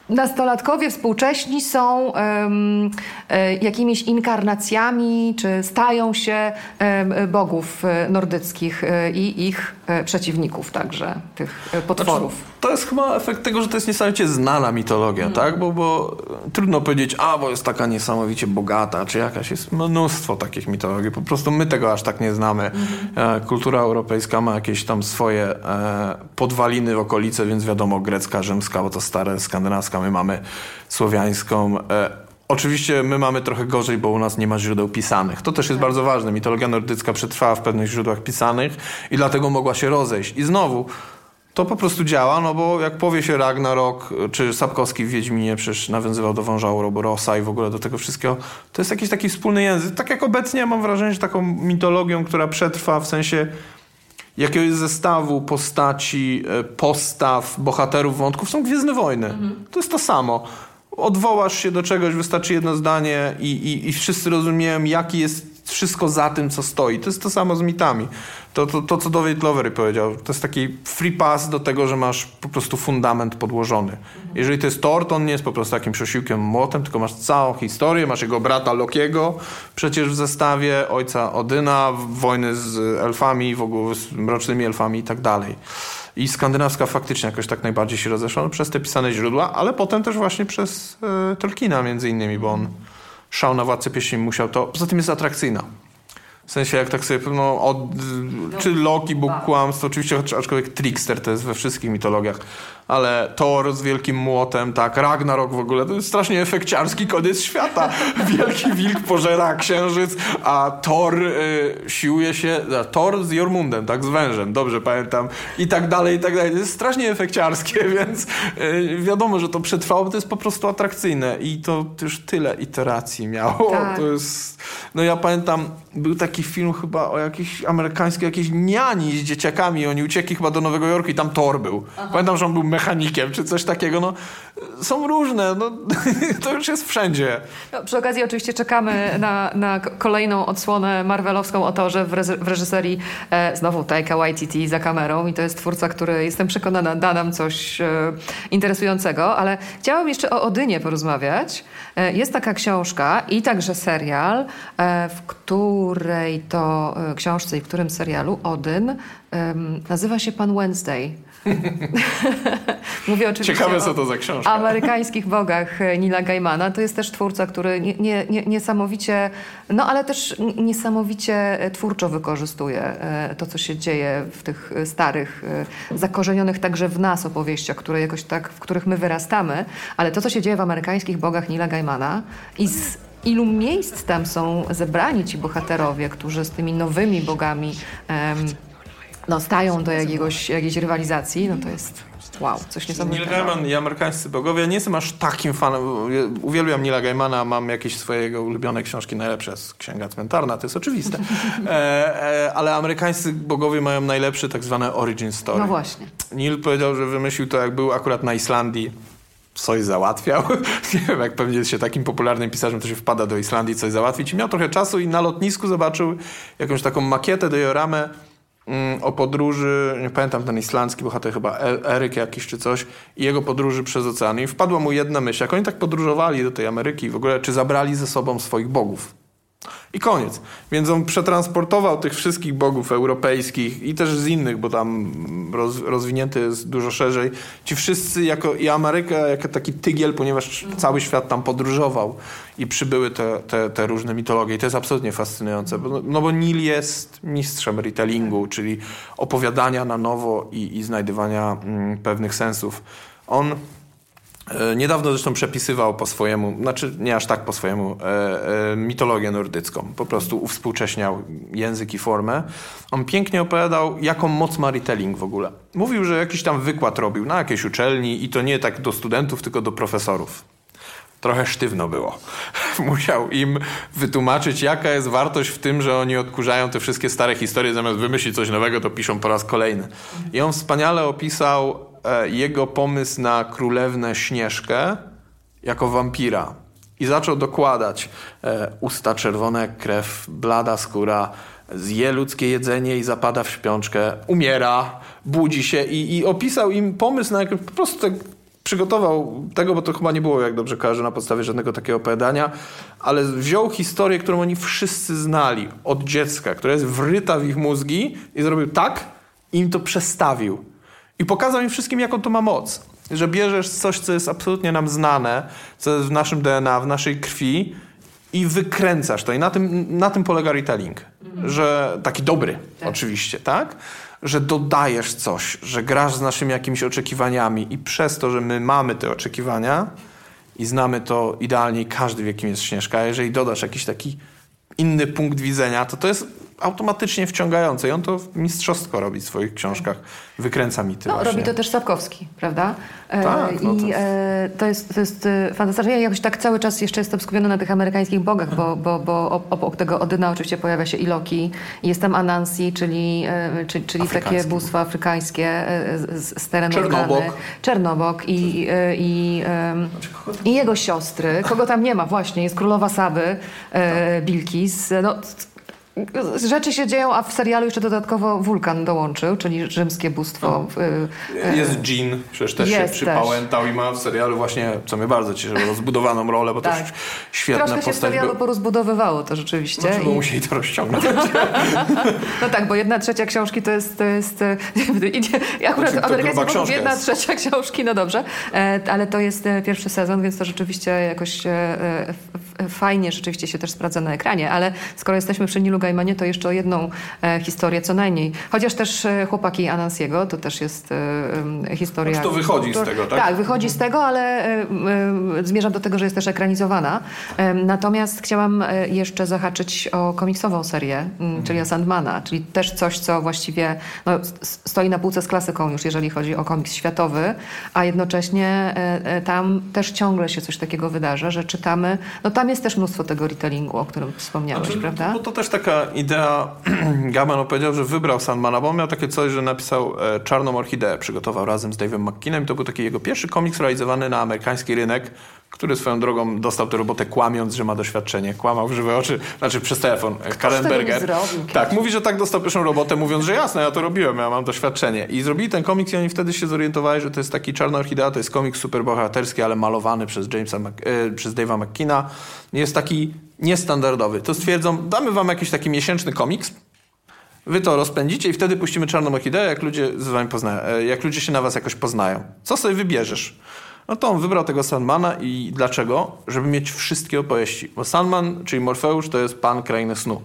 nastolatkowie współcześni są e, jakimiś inkarnacjami, czy stają się em, bogów e, nordyckich e, i ich przeciwników także, tych potworów. Znaczy, to jest chyba efekt tego, że to jest niesamowicie znana mitologia, Mhm. tak? Bo, bo trudno powiedzieć, a bo jest taka niesamowicie bogata, czy jakaś jest mnóstwo takich mitologii. Po prostu my tego aż tak nie znamy. Mhm. Kultura europejska ma jakieś tam swoje podwaliny w okolice, więc wiadomo, grecka, rzymska, bo to stare, skandynawska, my mamy słowiańską. E, Oczywiście my mamy trochę gorzej, bo u nas nie ma źródeł pisanych. To też jest bardzo ważne. Mitologia nordycka przetrwała w pewnych źródłach pisanych i dlatego mogła się rozejść. I znowu, to po prostu działa, no bo jak powie się Ragnarok, czy Sapkowski w Wiedźminie przecież nawiązywał do wążału Roborosa i w ogóle do tego wszystkiego, to jest jakiś taki wspólny język. Tak jak obecnie mam wrażenie, że taką mitologią, która przetrwa w sensie jakiegoś zestawu postaci, e, postaw, bohaterów, wątków są Gwiezdne Wojny. Mhm. To jest to samo. Odwołasz się do czegoś, wystarczy jedno zdanie i, i, i wszyscy rozumieją, jaki jest wszystko za tym, co stoi. To jest to samo z mitami. To, to, to co David Lowery powiedział, to jest taki free pass do tego, że masz po prostu fundament podłożony. Jeżeli to jest Thor, to on nie jest po prostu takim przesiłkiem młotem, tylko masz całą historię, masz jego brata Lokiego przecież w zestawie, ojca Odyna, wojny z elfami, w ogóle z mrocznymi elfami i tak dalej. I skandynawska faktycznie jakoś tak najbardziej się rozeszła no, przez te pisane źródła, ale potem też właśnie przez e, Tolkiena między innymi, bo on szał na Władcę Pieśni musiał to... Poza tym jest atrakcyjna. W sensie, jak tak sobie, no, od, czy Loki, Bóg kłamstw, oczywiście, aczkolwiek Trickster to jest we wszystkich mitologiach, ale Thor z wielkim młotem, tak, Ragnarok w ogóle, to jest strasznie efekciarski koniec świata. <laughs> Wielki wilk pożera księżyc, a Thor y, siłuje się, Thor z Jormundem, tak, z wężem, dobrze pamiętam, i tak dalej, i tak dalej. To jest strasznie efekciarskie, <laughs> więc y, wiadomo, że to przetrwało, bo to jest po prostu atrakcyjne i to już tyle iteracji miało. Tak. To jest, no ja pamiętam, był taki film chyba o jakiejś amerykańskiej, jakiejś niani z dzieciakami, oni uciekli chyba do Nowego Jorku i tam Thor był. Aha. Pamiętam, że on był mechanikiem czy coś takiego. No, są różne, no, <laughs> to już jest wszędzie. No, przy okazji oczywiście czekamy na, na kolejną odsłonę marvelowską o Torze w, w reżyserii e, znowu Taika Waititi za kamerą i to jest twórca, który jestem przekonana da nam coś e, interesującego, ale chciałam jeszcze o Odynie porozmawiać. E, jest taka książka i także serial, e, w której to e, książce i w którym serialu Odyn nazywa się Pan Wednesday. <laughs> Mówię oczywiście Ciekawe, co to za książka. o amerykańskich bogach Nila Gaimana. To jest też twórca, który nie, nie, nie, niesamowicie, no ale też niesamowicie twórczo wykorzystuje to, co się dzieje w tych starych, zakorzenionych także w nas opowieściach, które jakoś tak, w których my wyrastamy, ale to, co się dzieje w amerykańskich bogach Nila Gaimana i z ilu miejsc tam są zebrani ci bohaterowie, którzy z tymi nowymi bogami um, no, stają do jakiegoś, jakiejś rywalizacji, no to jest wow, coś niesamowitego. Neil Gaiman i amerykańscy bogowie. Ja nie jestem aż takim fanem. Uwielbiam Nila Gaimana, mam jakieś swojego ulubione książki, najlepsze jest Księga Cmentarna, to jest oczywiste. <laughs> E, e, ale amerykańscy bogowie mają najlepszy tak zwane origin story. No właśnie. Neil powiedział, że wymyślił to, jak był akurat na Islandii coś załatwiał. <laughs> Nie wiem, jak pewnie się takim popularnym pisarzem, to się wpada do Islandii coś załatwić. I miał trochę czasu i na lotnisku zobaczył jakąś taką makietę, dioramę mm, o podróży, nie pamiętam ten islandzki bohater, chyba e- Eryk jakiś czy coś, i jego podróży przez oceany. I wpadła mu jedna myśl, jak oni tak podróżowali do tej Ameryki w ogóle, czy zabrali ze sobą swoich bogów. I koniec. Więc on przetransportował tych wszystkich bogów europejskich i też z innych, bo tam roz, rozwinięty jest dużo szerzej. Ci wszyscy jako i Ameryka jako taki tygiel, ponieważ cały świat tam podróżował i przybyły te, te, te różne mitologie. I to jest absolutnie fascynujące. Bo, no bo Nil jest mistrzem retellingu, czyli opowiadania na nowo i, i znajdywania mm, pewnych sensów. On niedawno zresztą przepisywał po swojemu, znaczy nie aż tak po swojemu, e, e, mitologię nordycką. Po prostu uwspółcześniał język i formę. On pięknie opowiadał, jaką moc ma retelling w ogóle. Mówił, że jakiś tam wykład robił na jakiejś uczelni i to nie tak do studentów, tylko do profesorów. Trochę sztywno było. <laughs> Musiał im wytłumaczyć, jaka jest wartość w tym, że oni odkurzają te wszystkie stare historie, zamiast wymyślić coś nowego, to piszą po raz kolejny. I on wspaniale opisał E, jego pomysł na królewnę Śnieżkę jako wampira. I zaczął dokładać e, usta czerwone krew, blada skóra, zje ludzkie jedzenie i zapada w śpiączkę, umiera, budzi się i, i opisał im pomysł na po prostu tak przygotował tego, bo to chyba nie było, jak dobrze kojarzę, na podstawie żadnego takiego opowiadania, ale wziął historię, którą oni wszyscy znali od dziecka, która jest wryta w ich mózgi i zrobił tak im to przestawił. I pokazał im wszystkim, jaką to ma moc. Że bierzesz coś, co jest absolutnie nam znane, co jest w naszym DNA, w naszej krwi i wykręcasz to. I na tym, na tym polega retelling. Mhm. Że taki dobry, tak. oczywiście, tak? Że dodajesz coś, że grasz z naszymi jakimiś oczekiwaniami i przez to, że my mamy te oczekiwania i znamy to idealnie każdy wie, kim jest Śnieżka, jeżeli dodasz jakiś taki inny punkt widzenia, to to jest automatycznie wciągające i on to mistrzostwo robi w swoich książkach. Wykręca mity. No, właśnie. robi to też Sapkowski, prawda? E, tak, no I to... E, to jest, to jest e, fantastyczne. Ja jakoś tak cały czas jeszcze jestem skupiona na tych amerykańskich bogach, bo, bo, bo obok tego Odyna oczywiście pojawia się i Loki. Jest tam Anansi, czyli, czyli, czyli takie bóstwo afrykańskie z, z terenu Czernobok. Czernobok i, i, znaczy, i jego siostry. Kogo tam nie ma właśnie, jest królowa Saby, Bilkis. No, Rzeczy się dzieją, a w serialu jeszcze dodatkowo wulkan dołączył, czyli rzymskie bóstwo. No. Jest Jean, przecież też jest się przypałętał też. i ma w serialu właśnie, co mnie bardzo cieszy, rozbudowaną rolę, bo tak. to świetna Troszkę postać. się w serialu porozbudowywało to rzeczywiście. No, I... musieli to rozciągnąć. <laughs> no tak, bo jedna trzecia książki to jest... To jest idzie, akurat znaczy, amerykański jedna jest. trzecia książki, no dobrze, e, ale to jest e, pierwszy sezon, więc to rzeczywiście jakoś e, fajnie rzeczywiście się też sprawdza na ekranie, ale skoro jesteśmy przy Nilu Gaimanie, to jeszcze o jedną e, historię co najmniej. Chociaż też e, chłopaki Anansiego, to też jest e, historia... Znaczy to wychodzi z tego, tak? Tak, wychodzi z tego, ale zmierzam do tego, że jest też ekranizowana. Natomiast chciałam jeszcze zahaczyć o komiksową serię, mhm. czyli o Sandmana, czyli też coś, co właściwie no, stoi na półce z klasyką już, jeżeli chodzi o komiks światowy, a jednocześnie tam też ciągle się coś takiego wydarza, że czytamy, no tam jest też mnóstwo tego retellingu, o którym wspomniałeś, znaczy, prawda? Bo to też taka idea, <clears throat> Gaman opowiedział, że wybrał Sandmana, bo on miał takie coś, że napisał e, Czarną Orchideę, przygotował razem z Dave'em McKinnem i to był taki jego pierwszy komiks realizowany na amerykański rynek, który swoją drogą dostał tę robotę kłamiąc, że ma doświadczenie. Kłamał w żywe oczy, znaczy przez telefon. Karenberger. Tak, mówi, że tak dostał pierwszą robotę, mówiąc, że jasne, ja to robiłem, ja mam doświadczenie. I zrobili ten komiks i oni wtedy się zorientowali, że to jest taki Czarna Orchidea, to jest komiks superbohaterski, ale malowany przez Jamesa, e, przez Dave'a McKina. Jest taki niestandardowy. To stwierdzą, damy wam jakiś taki miesięczny komiks, Wy to rozpędzicie i wtedy puścimy czarną orchideę, jak ludzie z wami poznają, e, jak ludzie się na was jakoś poznają. Co sobie wybierzesz? No to on wybrał tego Sandmana i dlaczego? Żeby mieć wszystkie opowieści. Bo Sandman, czyli Morfeusz, to jest pan krainy snu.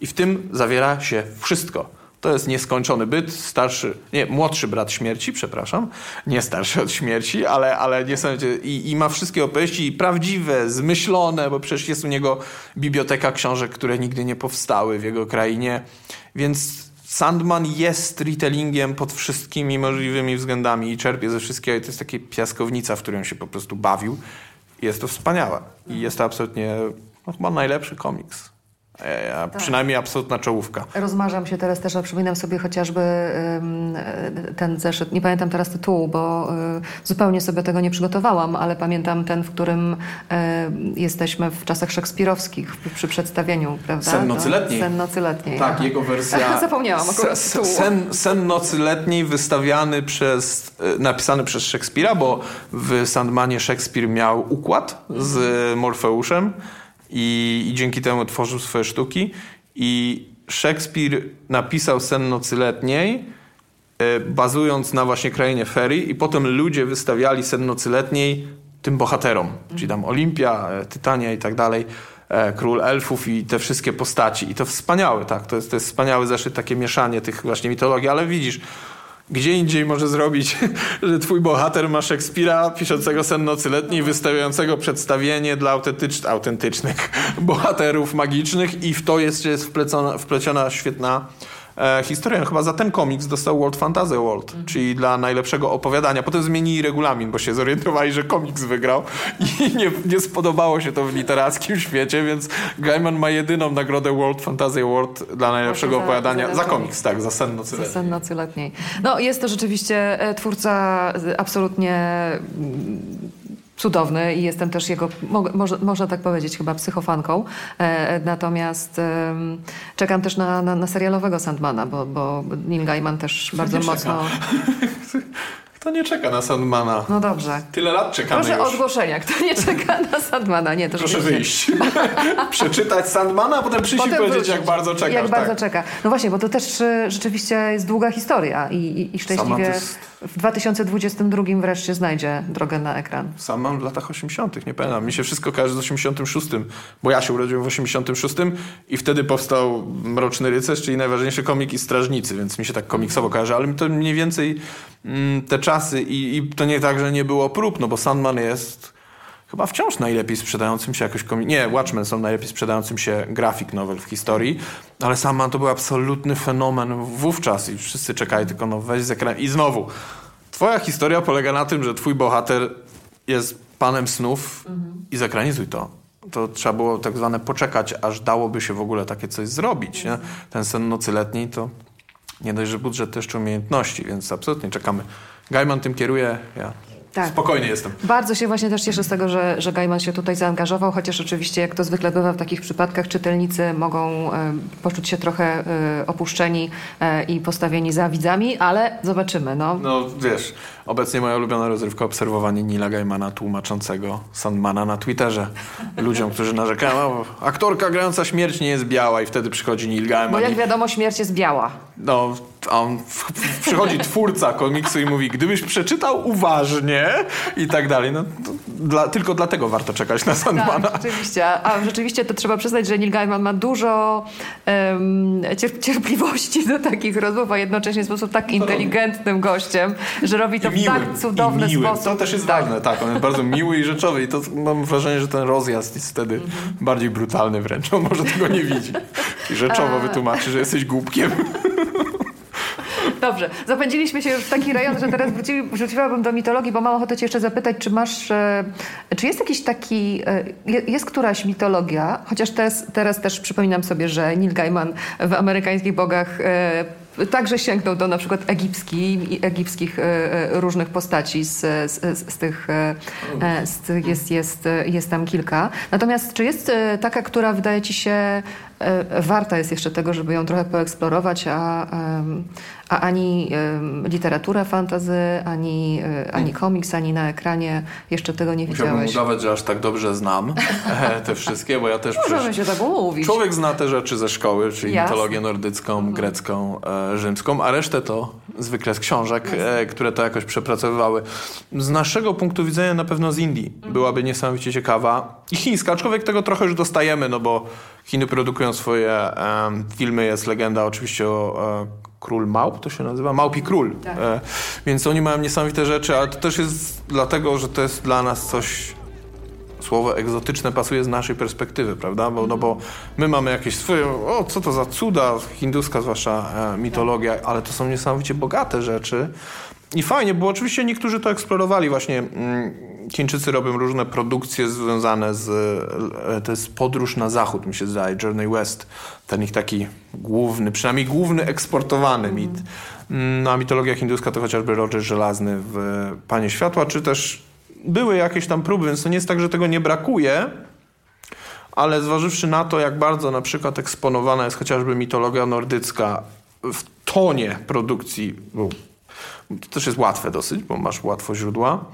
I w tym zawiera się wszystko. To jest nieskończony byt, starszy, nie, młodszy brat śmierci, przepraszam, nie starszy od śmierci, ale, ale nie sądzę, i, i ma wszystkie opowieści prawdziwe, zmyślone, bo przecież jest u niego biblioteka książek, które nigdy nie powstały w jego krainie, więc Sandman jest retellingiem pod wszystkimi możliwymi względami i czerpie ze wszystkiego. To jest takie piaskownica, w którą się po prostu bawił. Jest to wspaniałe. I jest to absolutnie no, chyba najlepszy komiks. E, tak. Przynajmniej absolutna czołówka. Rozmarzam się teraz też, a przypominam sobie chociażby ten zeszyt, nie pamiętam teraz tytułu, bo y, zupełnie sobie tego nie przygotowałam, ale pamiętam ten, w którym jesteśmy w czasach szekspirowskich przy przedstawieniu, prawda? Sen nocy letniej. Sen nocy letniej. Tak, Aha. jego wersja. <laughs> Zapomniałam akurat tytułu. Sen, sen nocy letniej wystawiany przez, e, napisany przez Szekspira, bo w Sandmanie Szekspir miał układ z Morfeuszem i, i dzięki temu tworzył swoje sztuki. I Szekspir napisał Sen nocy letniej, e, bazując na właśnie krainie ferii i potem ludzie wystawiali Sen nocy letniej tym bohaterom, czyli tam Olimpia, e, Tytania i tak dalej, e, Król Elfów i te wszystkie postaci. I to wspaniałe, tak, to jest, to jest wspaniałe zeszyt, takie mieszanie tych właśnie mitologii, ale widzisz, gdzie indziej może zrobić, <laughs> że twój bohater ma Szekspira piszącego sen nocy letniej, wystawiającego przedstawienie dla autentycz autentycznych <laughs> bohaterów magicznych i w to jest, jest wpleciona świetna e, historię. Chyba za ten komiks dostał World Fantasy World, mhm. czyli dla najlepszego opowiadania. Potem zmienili regulamin, bo się zorientowali, że komiks wygrał i <laughs> nie, nie spodobało się to w literackim świecie, więc Gaiman ma jedyną nagrodę World Fantasy World dla najlepszego za, opowiadania. Za, za, komiks, tak, za Sen Nocy Letniej. Za Sen Nocy Letniej. No jest to rzeczywiście e, twórca absolutnie cudowny i jestem też jego, mo, może, można tak powiedzieć, chyba psychofanką. E, natomiast e, czekam też na, na, na, serialowego Sandmana, bo, bo Neil Gaiman też bardzo mocno... <laughs> Kto nie czeka na Sandmana? No dobrze. Tyle lat czekamy Proszę już. odgłoszenia. Kto nie czeka na Sandmana? Nie, to Proszę wyjść. <laughs> Przeczytać Sandmana, a potem przyjść potem i powiedzieć, wrócić. jak bardzo czeka. Jak tak. bardzo czeka. No właśnie, bo to też y, rzeczywiście jest długa historia i, i, i szczęśliwie. W 2022 wreszcie znajdzie drogę na ekran. Sam mam w latach 80., nie pamiętam. Mi się wszystko kojarzy z 86, bo ja się urodziłem w 86 i wtedy powstał Mroczny Rycerz, czyli najważniejszy komik i Strażnicy, więc mi się tak komiksowo kojarzy, ale to mniej więcej mm, te czasy i, i to nie tak, że nie było prób, no bo Sandman jest chyba wciąż najlepiej sprzedającym się jakoś komik... Nie, Watchmen są najlepiej sprzedającym się grafik novel w historii, ale Sandman to był absolutny fenomen wówczas i wszyscy czekali tylko no weź z ekranu. I znowu, twoja historia polega na tym, że twój bohater jest panem snów mhm. i zekranizuj to. To trzeba było tak zwane poczekać, aż dałoby się w ogóle takie coś zrobić. Nie? Ten sen nocy letniej to nie dość, że budżet, to jeszcze umiejętności, więc absolutnie czekamy. Gaiman tym kieruje, ja tak. Spokojny jestem. Bardzo się właśnie też cieszę z tego, że, że Gaiman się tutaj zaangażował, chociaż oczywiście, jak to zwykle bywa w takich przypadkach, czytelnicy mogą e, poczuć się trochę e, opuszczeni e, i postawieni za widzami, ale zobaczymy. No. no wiesz, obecnie moja ulubiona rozrywka obserwowanie Nila Gaimana tłumaczącego Sandmana na Twitterze. Ludziom, którzy narzekają, no, aktorka grająca śmierć nie jest biała i wtedy przychodzi Neil Gaiman. Bo jak wiadomo, śmierć jest biała. No, a on przychodzi twórca komiksu i mówi, gdybyś przeczytał uważnie i tak dalej. No, dla, tylko dlatego warto czekać na Sandmana. Tak, rzeczywiście. A rzeczywiście to trzeba przyznać, że Neil Gaiman ma dużo um, cierpliwości do takich rozmów, a jednocześnie w sposób tak inteligentnym gościem, że robi to w tak cudowny sposób. To też jest tak. ważne, tak. On jest bardzo miły i rzeczowy i to mam wrażenie, że ten rozjazd jest wtedy mm -hmm. bardziej brutalny wręcz. On może tego nie widzi. I rzeczowo wytłumaczy, że jesteś głupkiem. Dobrze, zapędziliśmy się już w taki rejon, że teraz wróci, wróciłabym do mitologii, bo mam ochotę cię jeszcze zapytać, czy masz, e, czy jest jakiś taki, e, jest któraś mitologia, chociaż teraz, teraz też przypominam sobie, że Neil Gaiman w amerykańskich bogach e, Także sięgnął do na przykład egipski, egipskich różnych postaci, z, z, z tych z, jest, jest, jest tam kilka. Natomiast czy jest taka, która wydaje ci się warta jest jeszcze tego, żeby ją trochę poeksplorować, a, a ani literatura fantazy, ani, e, ani komiks, ani na ekranie jeszcze tego nie widziałeś. Musiałbym udawać, że aż tak dobrze znam <laughs> e, te wszystkie, bo ja też Możemy się tak umówić. Człowiek zna te rzeczy ze szkoły, czyli Jasne. mitologię nordycką, mhm. grecką, e, rzymską, a resztę to zwykle z książek, które to jakoś przepracowywały. Z naszego punktu widzenia na pewno z Indii mhm. byłaby niesamowicie ciekawa. I chińska, aczkolwiek tego trochę już dostajemy, no bo Chiny produkują swoje um, filmy, jest legenda oczywiście o Król Małp, to się nazywa? Małpi Król. Tak. E, więc oni mają niesamowite rzeczy, ale to też jest dlatego, że to jest dla nas coś słowo egzotyczne pasuje z naszej perspektywy, prawda? Bo, no bo my mamy jakieś swoje, o co to za cuda, hinduska zwłaszcza e, mitologia, ale to są niesamowicie bogate rzeczy. I fajnie, bo oczywiście niektórzy to eksplorowali właśnie. Mm, Chińczycy robią różne produkcje związane z, to jest podróż na zachód, mi się zdaje, Journey West. Ten ich taki główny, przynajmniej główny eksportowany mit. Mm, no, a mitologia hinduska to chociażby Roger Żelazny w Panie Światła, czy też były jakieś tam próby, więc to nie jest tak, że tego nie brakuje, ale zważywszy na to, jak bardzo na przykład eksponowana jest chociażby mitologia nordycka w tonie produkcji, to też jest łatwe dosyć, bo masz łatwo źródła,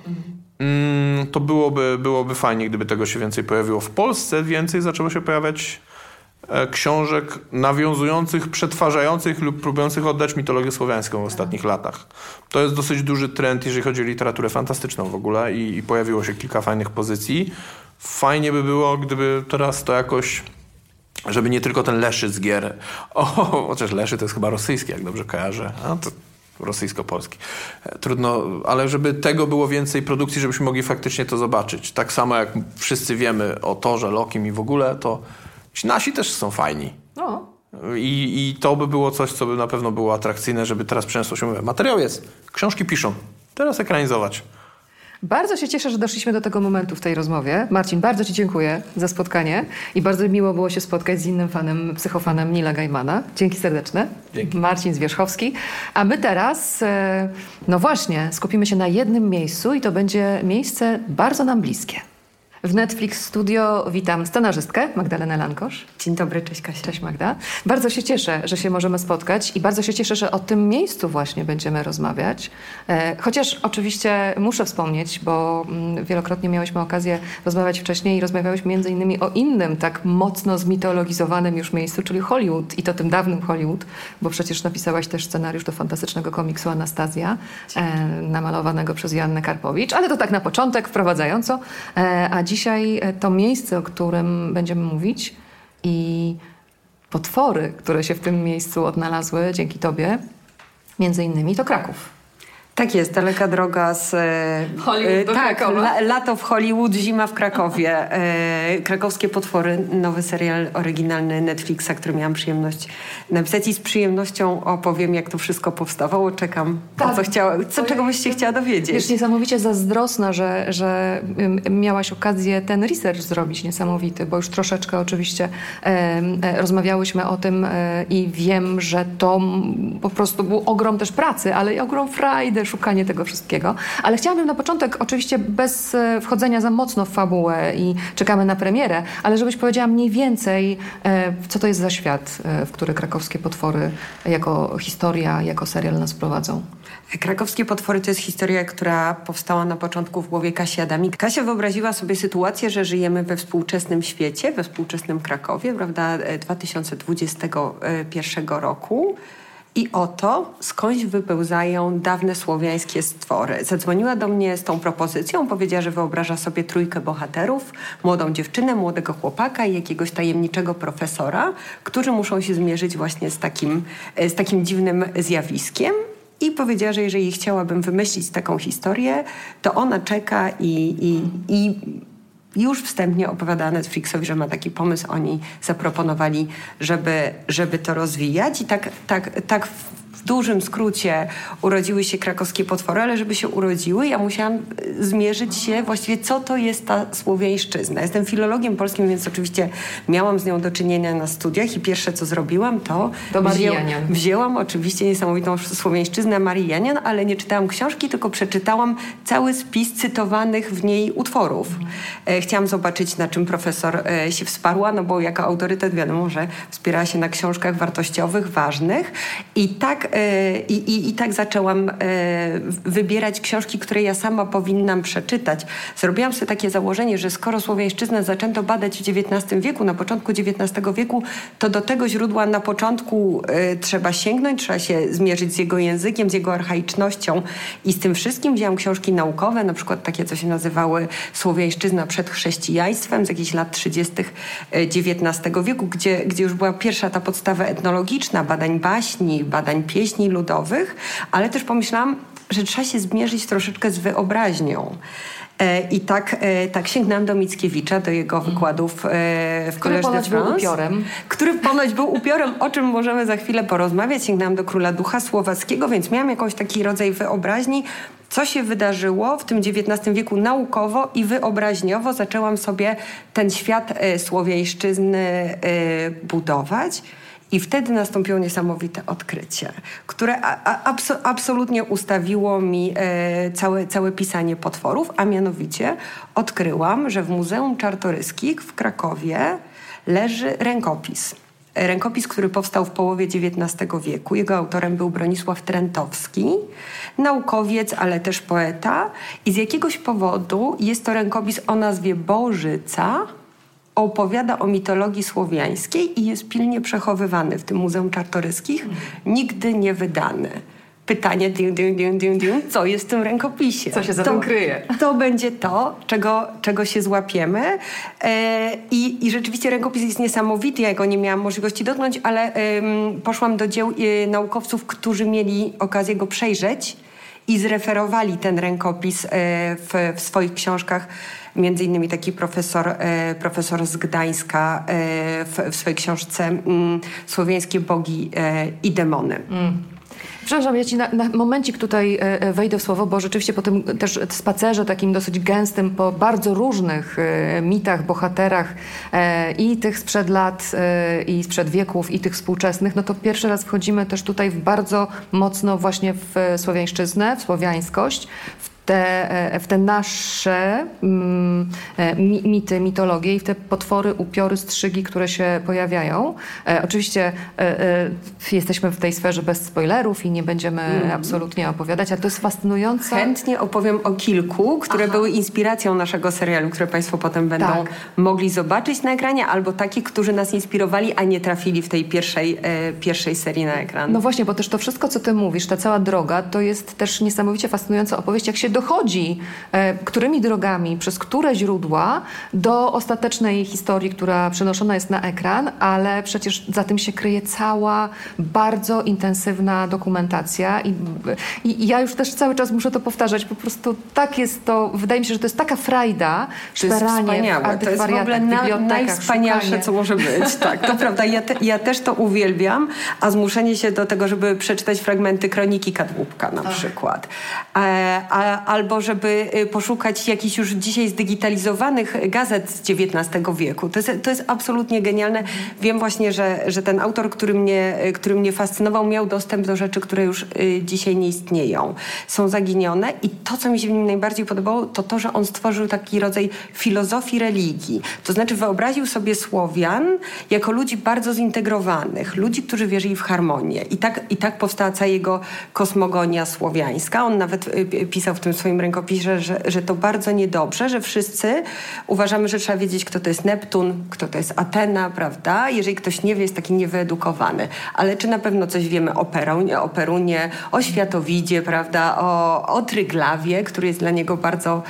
mm, to byłoby, byłoby fajnie, gdyby tego się więcej pojawiło. W Polsce więcej zaczęło się pojawiać e, książek nawiązujących, przetwarzających lub próbujących oddać mitologię słowiańską w ostatnich latach. To jest dosyć duży trend, jeżeli chodzi o literaturę fantastyczną w ogóle i, i pojawiło się kilka fajnych pozycji. Fajnie by było, gdyby teraz to jakoś żeby nie tylko ten Leszy z gier, o, chociaż Leszy to jest chyba rosyjski, jak dobrze kojarzę, a to rosyjsko-polski. Trudno, ale żeby tego było więcej produkcji, żebyśmy mogli faktycznie to zobaczyć. Tak samo jak wszyscy wiemy o Torze, Lokim i w ogóle, to ci nasi też są fajni. No. I, I to by było coś, co by na pewno było atrakcyjne, żeby teraz przeniosło się. Materiał jest, książki piszą, teraz ekranizować. Bardzo się cieszę, że doszliśmy do tego momentu w tej rozmowie. Marcin, bardzo Ci dziękuję za spotkanie i bardzo miło było się spotkać z innym fanem, psychofanem Nila Gaimana. Dzięki serdeczne. Dzięki. Marcin Zwierzchowski. A my teraz, e, no właśnie, skupimy się na jednym miejscu i to będzie miejsce bardzo nam bliskie. W Netflix Studio witam scenarzystkę Magdalenę Lankosz. Dzień dobry, cześć Kasia. Cześć Magda. Bardzo się cieszę, że się możemy spotkać i bardzo się cieszę, że o tym miejscu właśnie będziemy rozmawiać. E, chociaż oczywiście muszę wspomnieć, bo mm, wielokrotnie miałyśmy okazję rozmawiać wcześniej i rozmawiałyśmy między innymi o innym tak mocno zmitologizowanym już miejscu, czyli Hollywood i to tym dawnym Hollywood, bo przecież napisałaś też scenariusz do fantastycznego komiksu Anastazja, e, namalowanego przez Joannę Karpowicz, ale to tak na początek, wprowadzająco. E, a dzisiaj e, to miejsce, o którym będziemy mówić i potwory, które się w tym miejscu odnalazły dzięki Tobie, między innymi to Kraków. Tak jest, daleka droga z... Hollywood do tak, la, lato w Hollywood, zima w Krakowie. E, krakowskie Potwory, nowy serial oryginalny Netflixa, który miałam przyjemność napisać i z przyjemnością opowiem, jak to wszystko powstawało. Czekam, tak. co, chciała, co czego byś się chciała dowiedzieć. Wiesz, niesamowicie zazdrosna, że, że miałaś okazję ten research zrobić niesamowity, bo już troszeczkę oczywiście e, rozmawiałyśmy o tym e, i wiem, że to po prostu był ogrom też pracy, ale i ogrom frajdy, szukanie tego wszystkiego. Ale chciałabym na początek, oczywiście bez e, wchodzenia za mocno w fabułę i czekamy na premierę, ale żebyś powiedziała mniej więcej, e, co to jest za świat, e, w który krakowskie potwory jako historia, jako serial nas prowadzą. Krakowskie potwory to jest historia, która powstała na początku w głowie Kasi Adamik. Kasia wyobraziła sobie sytuację, że żyjemy we współczesnym świecie, we współczesnym Krakowie, prawda, 2021 roku. I oto skądś wypełzają dawne słowiańskie stwory. Zadzwoniła do mnie z tą propozycją, powiedziała, że wyobraża sobie trójkę bohaterów, młodą dziewczynę, młodego chłopaka i jakiegoś tajemniczego profesora, którzy muszą się zmierzyć właśnie z takim, z takim dziwnym zjawiskiem. I powiedziała, że jeżeli chciałabym wymyślić taką historię, to ona czeka i, i, i już wstępnie opowiadała Netflixowi, że ma taki pomysł. Oni zaproponowali, żeby, żeby to rozwijać i tak, tak, tak w dużym skrócie urodziły się krakowskie potwory, ale żeby się urodziły, ja musiałam e, zmierzyć się właściwie, co to jest ta słowiańszczyzna. Jestem filologiem polskim, więc oczywiście miałam z nią do czynienia na studiach i pierwsze, co zrobiłam, to, to wzię- wzięłam oczywiście niesamowitą słowiańszczyznę Marii Janian, ale nie czytałam książki, tylko przeczytałam cały spis cytowanych w niej utworów. Mhm. Chciałam zobaczyć, na czym profesor e, się wsparła, no bo jako autorytet wiadomo, że wspierała się na książkach wartościowych, ważnych i tak I, i, I, tak zaczęłam e, wybierać książki, które ja sama powinnam przeczytać. Zrobiłam sobie takie założenie, że skoro słowiańszczyznę zaczęto badać w XIX wieku, na początku XIX wieku, to do tego źródła na początku e, trzeba sięgnąć, trzeba się zmierzyć z jego językiem, z jego archaicznością i z tym wszystkim wziąłam książki naukowe, na przykład takie, co się nazywały Słowiańszczyzna przed chrześcijaństwem z jakichś lat 30. XIX wieku, gdzie, gdzie już była pierwsza ta podstawa etnologiczna, badań baśni, badań pieśni, pieśni ludowych, ale też pomyślałam, że trzeba się zmierzyć troszeczkę z wyobraźnią. E, I tak, e, tak sięgnęłam do Mickiewicza, do jego mhm. wykładów e, w Który ponoć był upiorem. Który ponoć był upiorem, o czym możemy za chwilę porozmawiać. Sięgnęłam do Króla Ducha Słowackiego, więc miałam jakiś taki rodzaj wyobraźni, co się wydarzyło w tym XIX wieku naukowo i wyobraźniowo. Zaczęłam sobie ten świat słowiańszczyzny budować. I wtedy nastąpiło niesamowite odkrycie, które abso absolutnie ustawiło mi e, całe, całe pisanie potworów, a mianowicie odkryłam, że w Muzeum Czartoryskich w Krakowie leży rękopis. Rękopis, który powstał w połowie XIX wieku. Jego autorem był Bronisław Trentowski, naukowiec, ale też poeta. I z jakiegoś powodu jest to rękopis o nazwie Bożyca, opowiada o mitologii słowiańskiej i jest pilnie przechowywany w tym Muzeum Czartoryskich, nigdy nie wydany. Pytanie, ding, ding, ding, ding, ding, co jest w tym rękopisie? Co się za to, tym kryje? To będzie to, czego, czego się złapiemy. E, i, I rzeczywiście rękopis jest niesamowity. Ja go nie miałam możliwości dotknąć, ale poszłam do dzieł e, naukowców, którzy mieli okazję go przejrzeć i zreferowali ten rękopis e, w, w swoich książkach między innymi taki profesor, e, profesor z Gdańska e, w, w swojej książce mm, Słowiańskie bogi e, i demony. Mm. Przepraszam, ja ci na, na momencik tutaj wejdę w słowo, bo rzeczywiście po tym też spacerze takim dosyć gęstym, po bardzo różnych mitach, bohaterach i tych sprzed lat, i sprzed wieków, i tych współczesnych, no to pierwszy raz wchodzimy też tutaj w bardzo mocno właśnie w słowiańszczyznę, w słowiańskość, w te, e, w te nasze mm, e, mity, mitologie i w te potwory, upiory, strzygi, które się pojawiają. E, oczywiście jesteśmy w tej sferze bez spoilerów i nie będziemy mm. absolutnie opowiadać, ale to jest fascynujące. Chętnie opowiem o kilku, które Aha. były inspiracją naszego serialu, które Państwo potem będą tak. mogli zobaczyć na ekranie, albo takich, którzy nas inspirowali, a nie trafili w tej pierwszej, pierwszej serii na ekran. No właśnie, bo też to wszystko, co Ty mówisz, ta cała droga, to jest też niesamowicie fascynująca opowieść, jak się dochodzi, e, którymi drogami, przez które źródła do ostatecznej historii, która przenoszona jest na ekran, ale przecież za tym się kryje cała bardzo intensywna dokumentacja i, i, ja już też cały czas muszę to powtarzać, po prostu tak jest to, wydaje mi się, że to jest taka frajda, to jest wspaniałe. To jest w ogóle na, najwspanialsze, szukanie. co może być. Tak, to prawda. Ja, te, ja też to uwielbiam, a zmuszenie się do tego, żeby przeczytać fragmenty kroniki Kadłubka na Ach. przykład. E, a, albo żeby y, poszukać jakichś już dzisiaj zdigitalizowanych gazet z XIX wieku. To jest, to jest absolutnie genialne. Wiem właśnie, że, że ten autor, który mnie, który mnie fascynował, miał dostęp do rzeczy, które już y, dzisiaj nie istnieją. Są zaginione i to, co mi się w nim najbardziej podobało, to to, że on stworzył taki rodzaj filozofii religii. To znaczy wyobraził sobie Słowian jako ludzi bardzo zintegrowanych, ludzi, którzy wierzyli w harmonię. I tak, i tak powstała cała jego kosmogonia słowiańska. On nawet y, pisał w tym swoim rękopisie, że, że to bardzo niedobrze, że wszyscy uważamy, że trzeba wiedzieć, kto to jest Neptun, kto to jest Atena, prawda? Jeżeli ktoś nie wie, jest taki niewyedukowany. Ale czy na pewno coś wiemy o Perunie, o, Perunie, o Światowidzie, prawda? O, o Tryglawie, który jest dla niego bardzo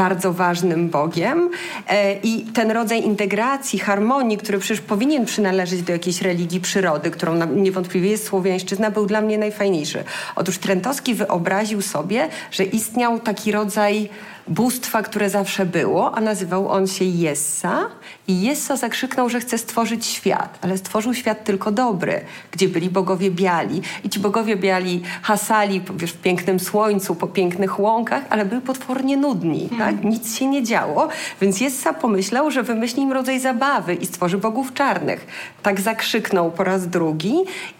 bardzo ważnym Bogiem e, i ten rodzaj integracji, harmonii, który przecież powinien przynależeć do jakiejś religii przyrody, którą niewątpliwie jest słowiańszczyzna, był dla mnie najfajniejszy. Otóż Trentowski wyobraził sobie, że istniał taki rodzaj bóstwa, które zawsze było, a nazywał on się Jessa. I Jessa zakrzyknął, że chce stworzyć świat, ale stworzył świat tylko dobry, gdzie byli bogowie biali. I ci bogowie biali hasali wiesz, w pięknym słońcu, po pięknych łąkach, ale byli potwornie nudni, hmm. tak? Nic się nie działo, więc Jessa pomyślał, że wymyśli im rodzaj zabawy i stworzy bogów czarnych. Tak zakrzyknął po raz drugi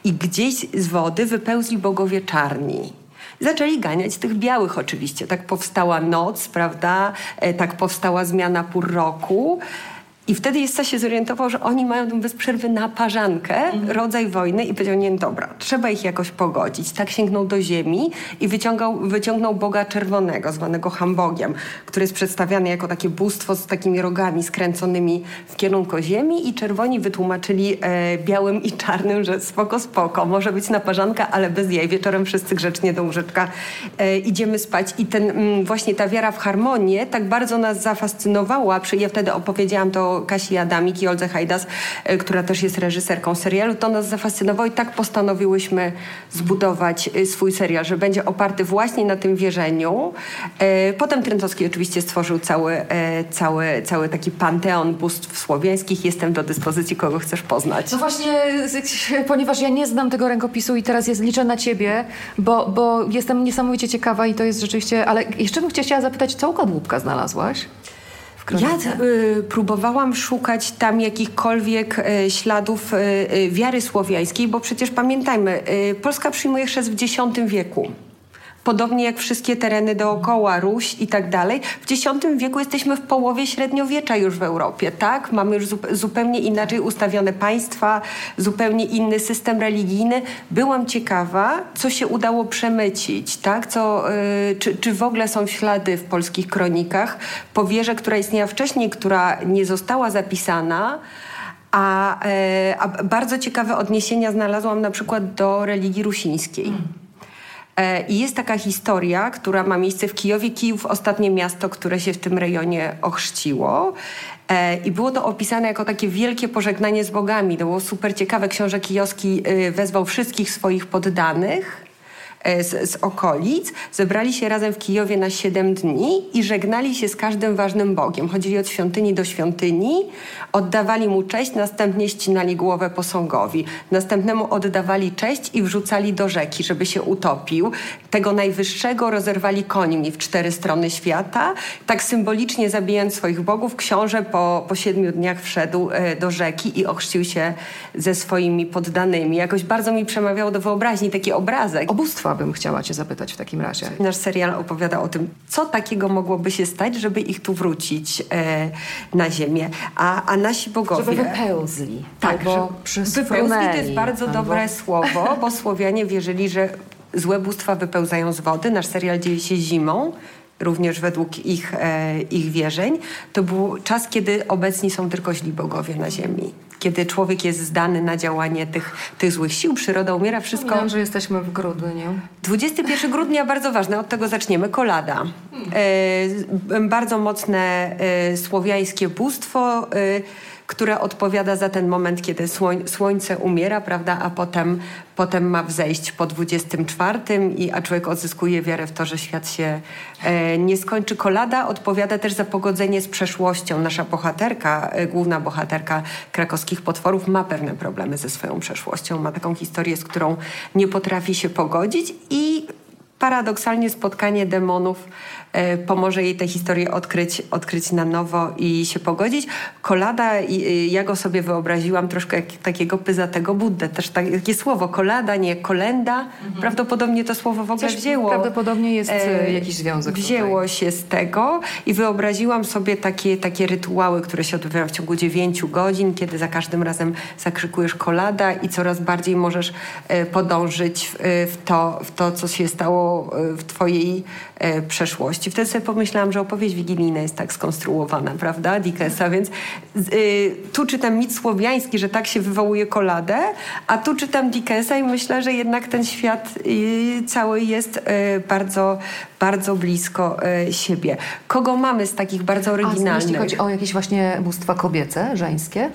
i gdzieś z wody wypełzli bogowie czarni zaczęli ganiać tych białych oczywiście. Tak powstała noc, prawda? E, tak powstała zmiana pór roku. I wtedy Jessa się zorientował, że oni mają bez przerwy naparzankę, mhm. rodzaj wojny i powiedział, nie, dobra, trzeba ich jakoś pogodzić. Tak sięgnął do ziemi i wyciągał, wyciągnął Boga Czerwonego, zwanego Hambogiem, który jest przedstawiany jako takie bóstwo z takimi rogami skręconymi w kierunku ziemi i czerwoni wytłumaczyli e, białym i czarnym, że spoko, spoko, może być naparzanka, ale bez jej. Wieczorem wszyscy grzecznie do łóżeczka e, idziemy spać. I ten, m, mm, właśnie ta wiara w harmonię tak bardzo nas zafascynowała. Ja wtedy opowiedziałam to Kasi Adamik i Oldze Hajdas, e, która też jest reżyserką serialu, to nas zafascynowało i tak postanowiłyśmy zbudować e, swój serial, że będzie oparty właśnie na tym wierzeniu. E, potem Trentowski oczywiście stworzył cały, cały, cały taki panteon bóstw słowiańskich. Jestem do dyspozycji, kogo chcesz poznać. No właśnie, ponieważ ja nie znam tego rękopisu i teraz jest, liczę na ciebie, bo, bo jestem niesamowicie ciekawa i to jest rzeczywiście... Ale jeszcze bym chciała zapytać, co u kadłubka znalazłaś? Ja y, próbowałam szukać tam jakichkolwiek y, śladów y, y, wiary słowiańskiej, bo przecież pamiętajmy, y, Polska przyjmuje chrzest w X wieku. Podobnie jak wszystkie tereny dookoła, Ruś i tak dalej. W X wieku jesteśmy w połowie średniowiecza już w Europie, tak? Mamy już zupełnie inaczej ustawione państwa, zupełnie inny system religijny. Byłam ciekawa, co się udało przemycić, tak? Co, yy, czy, czy w ogóle są ślady w polskich kronikach po wierze, która istniała wcześniej, która nie została zapisana, a, yy, a bardzo ciekawe odniesienia znalazłam na przykład do religii rusińskiej. E, I jest taka historia, która ma miejsce w Kijowie. Kijów, ostatnie miasto, które się w tym rejonie ochrzciło. E, I było to opisane jako takie wielkie pożegnanie z bogami. To było super ciekawe. Książę Kijowski y, wezwał wszystkich swoich poddanych z, z, okolic, zebrali się razem w Kijowie na 7 dni i żegnali się z każdym ważnym Bogiem. Chodzili od świątyni do świątyni, oddawali mu cześć, następnie ścinali głowę posągowi. Następnemu oddawali cześć i wrzucali do rzeki, żeby się utopił. Tego najwyższego rozerwali końmi w cztery strony świata. Tak symbolicznie zabijając swoich bogów, książę po, po siedmiu dniach wszedł e, do rzeki i ochrzcił się ze swoimi poddanymi. Jakoś bardzo mi przemawiało do wyobraźni taki obrazek. Obóstwa bym chciała cię zapytać w takim razie. Nasz serial opowiada o tym, co takiego mogłoby się stać, żeby ich tu wrócić e, na ziemię. A, a nasi bogowie... Żeby wypełzli. Tak, bo wypełzli to jest bardzo albo... dobre słowo, bo Słowianie wierzyli, że złe bóstwa wypełzają z wody. Nasz serial dzieje się zimą również według ich, e, ich wierzeń, to był czas, kiedy obecni są tylko źli bogowie na ziemi. kiedy człowiek jest zdany na działanie tych, tych złych sił, przyroda umiera, wszystko... Wiem, że jesteśmy w grudniu. 21 grudnia bardzo ważne, od tego zaczniemy, kolada. E, bardzo mocne e, słowiańskie bóstwo, e, które odpowiada za ten moment, kiedy słoń, słońce umiera, prawda, a potem, potem ma wzejść po 24, i, a człowiek odzyskuje wiarę w to, że świat się e, nie skończy. Kolada odpowiada też za pogodzenie z przeszłością. Nasza bohaterka, e, główna bohaterka krakowskich potworów ma pewne problemy ze swoją przeszłością. Ma taką historię, z którą nie potrafi się pogodzić i paradoksalnie spotkanie demonów pomoże jej tę historię odkryć, odkryć na nowo i się pogodzić. Kolada, ja go sobie wyobraziłam troszkę jak takiego pyzatego Buddę. Też takie słowo kolada, nie kolenda. Mhm. Prawdopodobnie to słowo w ogóle Coś wzięło. Prawdopodobnie jest e, e, jakiś związek Wzięło tutaj. się z tego i wyobraziłam sobie takie, takie rytuały, które się odbywają w ciągu dziewięciu godzin, kiedy za każdym razem zakrzykujesz kolada i coraz bardziej możesz podążyć w, w to, w to, co się stało w twojej przeszłości i wtedy sobie pomyślałam, że opowieść wigilijna jest tak skonstruowana, prawda, Dickensa, więc y, tu czytam mit słowiański, że tak się wywołuje koladę, a tu czytam Dickensa i myślę, że jednak ten świat y, cały jest y, bardzo, bardzo blisko y, siebie. Kogo mamy z takich bardzo oryginalnych? A jeśli chodzi o jakieś właśnie bóstwa kobiece, żeńskie?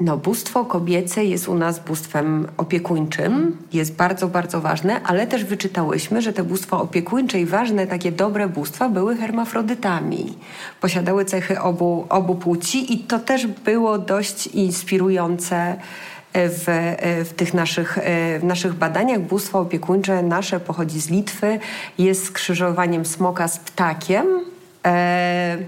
No, bóstwo kobiece jest u nas bóstwem opiekuńczym, jest bardzo, bardzo ważne, ale też wyczytałyśmy, że te bóstwa opiekuńcze i ważne, takie dobre bóstwa były hermafrodytami. Posiadały cechy obu, obu płci i to też było dość inspirujące w, w tych naszych, w naszych badaniach. Bóstwo opiekuńcze nasze pochodzi z Litwy, jest skrzyżowaniem smoka z ptakiem. E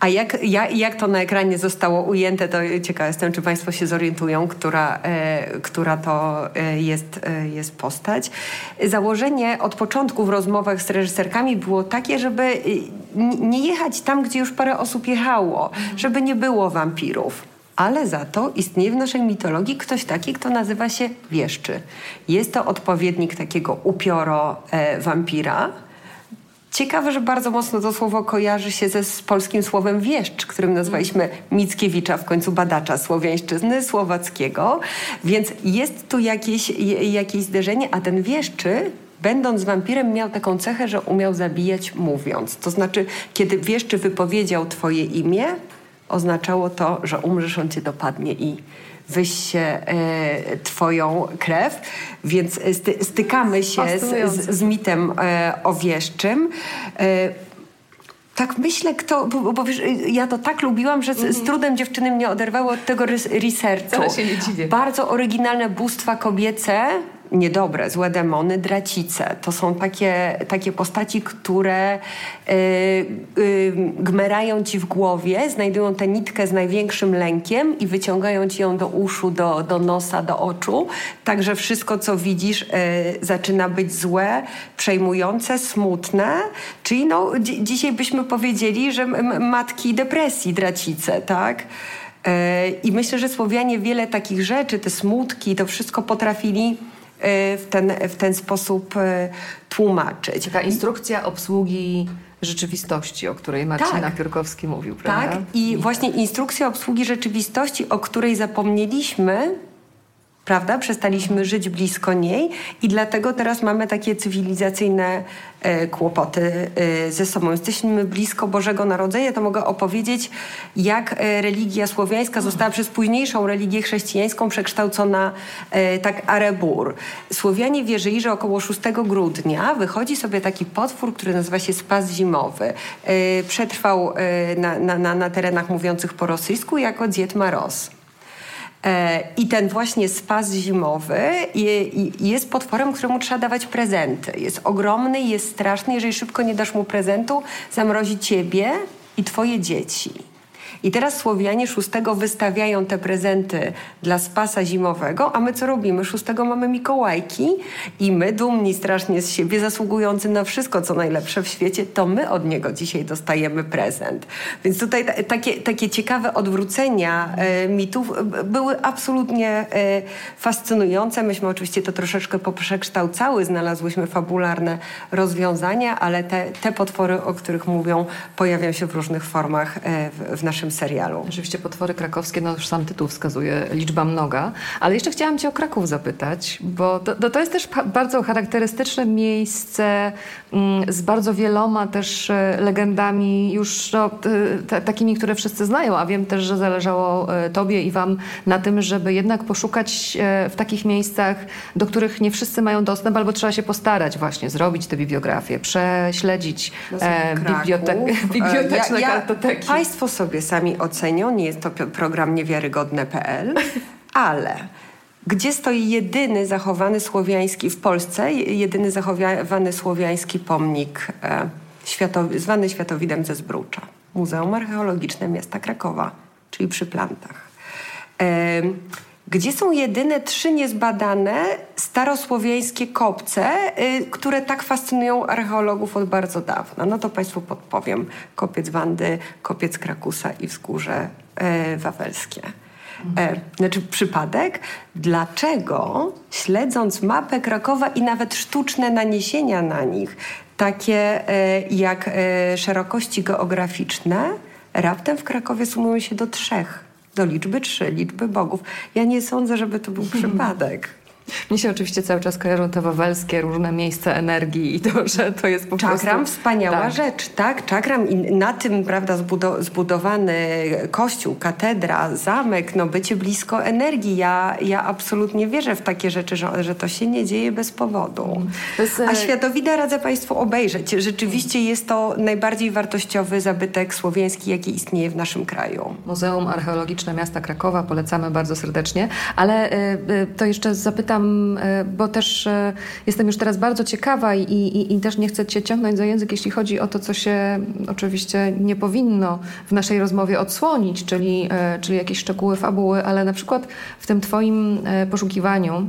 a jak, jak, jak to na ekranie zostało ujęte, to ciekawa jestem, czy Państwo się zorientują, która, e, która to e, jest, e, jest postać. Założenie od początku w rozmowach z reżyserkami było takie, żeby e, nie jechać tam, gdzie już parę osób jechało, żeby nie było wampirów. Ale za to istnieje w naszej mitologii ktoś taki, kto nazywa się wieszczy. Jest to odpowiednik takiego upioro e, wampira, Ciekawe, że bardzo mocno to słowo kojarzy się ze z polskim słowem wieszcz, którym nazwaliśmy Mickiewicza, w końcu badacza słowiańszczyzny słowackiego. Więc jest tu jakieś, jakieś zderzenie, a ten wieszczy będąc wampirem, miał taką cechę, że umiał zabijać mówiąc. To znaczy, kiedy wieszczy wypowiedział twoje imię, oznaczało to, że umrzesz, on cię dopadnie i wyście e, twoją krew, więc sty, stykamy się z, z, z, mitem e, owieszczym. E, tak myślę, kto, bo, bo wiesz, ja to tak lubiłam, że z, z mhm. trudem dziewczyny mnie oderwały od tego researchu. się nie dziwię. Bardzo oryginalne bóstwa kobiece, niedobre, złe demony, dracice. To są takie, takie postaci, które y, y, gmerają ci w głowie, znajdują tę nitkę z największym lękiem i wyciągają ci ją do uszu, do, do nosa, do oczu. Także wszystko, co widzisz, y, zaczyna być złe, przejmujące, smutne. Czyli no, dzisiaj byśmy powiedzieli, że matki depresji, dracice, tak? I myślę, że Słowianie wiele takich rzeczy, te smutki, to wszystko potrafili Y, w ten, w ten sposób y, tłumaczyć. Taka instrukcja obsługi rzeczywistości, o której Marcin tak. Mówił, prawda? Tak, i właśnie instrukcja obsługi rzeczywistości, o której zapomnieliśmy, prawda? Przestaliśmy żyć blisko niej i dlatego teraz mamy takie cywilizacyjne e, kłopoty e, ze sobą. Jesteśmy blisko Bożego Narodzenia, to mogę opowiedzieć, jak e, religia słowiańska została przez późniejszą religię chrześcijańską przekształcona e, tak arebur. Słowianie wierzyli, że około 6 grudnia wychodzi sobie taki potwór, który nazywa się spas zimowy. Przetrwał na, na, na, na terenach mówiących po rosyjsku jako Dzied Maros. E, I ten właśnie spas zimowy jest potworem, któremu trzeba dawać prezenty. Jest ogromny, jest straszny. Jeżeli szybko nie dasz mu prezentu, zamrozi ciebie i twoje dzieci. I teraz Słowianie 6 wystawiają te prezenty dla spasa zimowego, a my co robimy? 6 mamy Mikołajki i my, dumni strasznie z siebie, zasługujący na wszystko, co najlepsze w świecie, to my od niego dzisiaj dostajemy prezent. Więc tutaj takie, takie ciekawe odwrócenia e, mitów były absolutnie e, fascynujące. Myśmy oczywiście to troszeczkę poprzekształcały, znalazłyśmy fabularne rozwiązania, ale te, te potwory, o których mówią, pojawiają się w różnych formach e, w, w naszym naszym serialu. Oczywiście potwory krakowskie, no już sam tytuł wskazuje, liczba mnoga. Ale jeszcze chciałam cię o Kraków zapytać, bo to, to jest też bardzo charakterystyczne miejsce mm, z bardzo wieloma też e, legendami już no, takimi, które wszyscy znają, a wiem też, że zależało e, tobie i wam na tym, żeby jednak poszukać w takich miejscach, do których nie wszyscy mają dostęp, albo trzeba się postarać właśnie, zrobić te bibliografie, prześledzić e, bibliotek, <laughs> biblioteczne ja, ja, kartoteki. Państwo sobie sami ocenią, nie jest to program niewiarygodne.pl, <laughs> ale gdzie stoi jedyny zachowany słowiański w Polsce, jedyny zachowany słowiański pomnik e, światowi, zwany Światowidem ze Zbrucza. Muzeum Archeologiczne Miasta Krakowa, czyli przy plantach. E, gdzie są jedyne trzy niezbadane starosłowiańskie kopce, y, które tak fascynują archeologów od bardzo dawna. No to Państwu podpowiem. Kopiec Wandy, Kopiec Krakusa i Wzgórze y, Wawelskie. E, znaczy przypadek, dlaczego śledząc mapę Krakowa i nawet sztuczne naniesienia na nich, takie e, jak szerokości geograficzne, raptem w Krakowie sumują się do trzech do liczby trzy, liczby bogów. Ja nie sądzę, żeby to był przypadek. Mnie się oczywiście cały czas kojarzą te wawelskie różne miejsca energii i to, że to jest po Czakram, prostu... Czakram, wspaniała tak. rzecz, tak? Czakram i na tym, prawda, zbudowany kościół, katedra, zamek, no bycie blisko energii. Ja, ja absolutnie wierzę w takie rzeczy, że, że to się nie dzieje bez powodu. Jest... A Światowida radzę Państwu obejrzeć. Rzeczywiście jest to najbardziej wartościowy zabytek słowiański, jaki istnieje w naszym kraju. Muzeum Archeologiczne Miasta Krakowa polecamy bardzo serdecznie, ale y, y, to jeszcze zapytam E, bo też e, jestem już teraz bardzo ciekawa i, i, i też nie chcę Cię ciągnąć za język, jeśli chodzi o to, co się oczywiście nie powinno w naszej rozmowie odsłonić, czyli, e, czyli jakieś szczegóły fabuły, ale na przykład w tym Twoim poszukiwaniu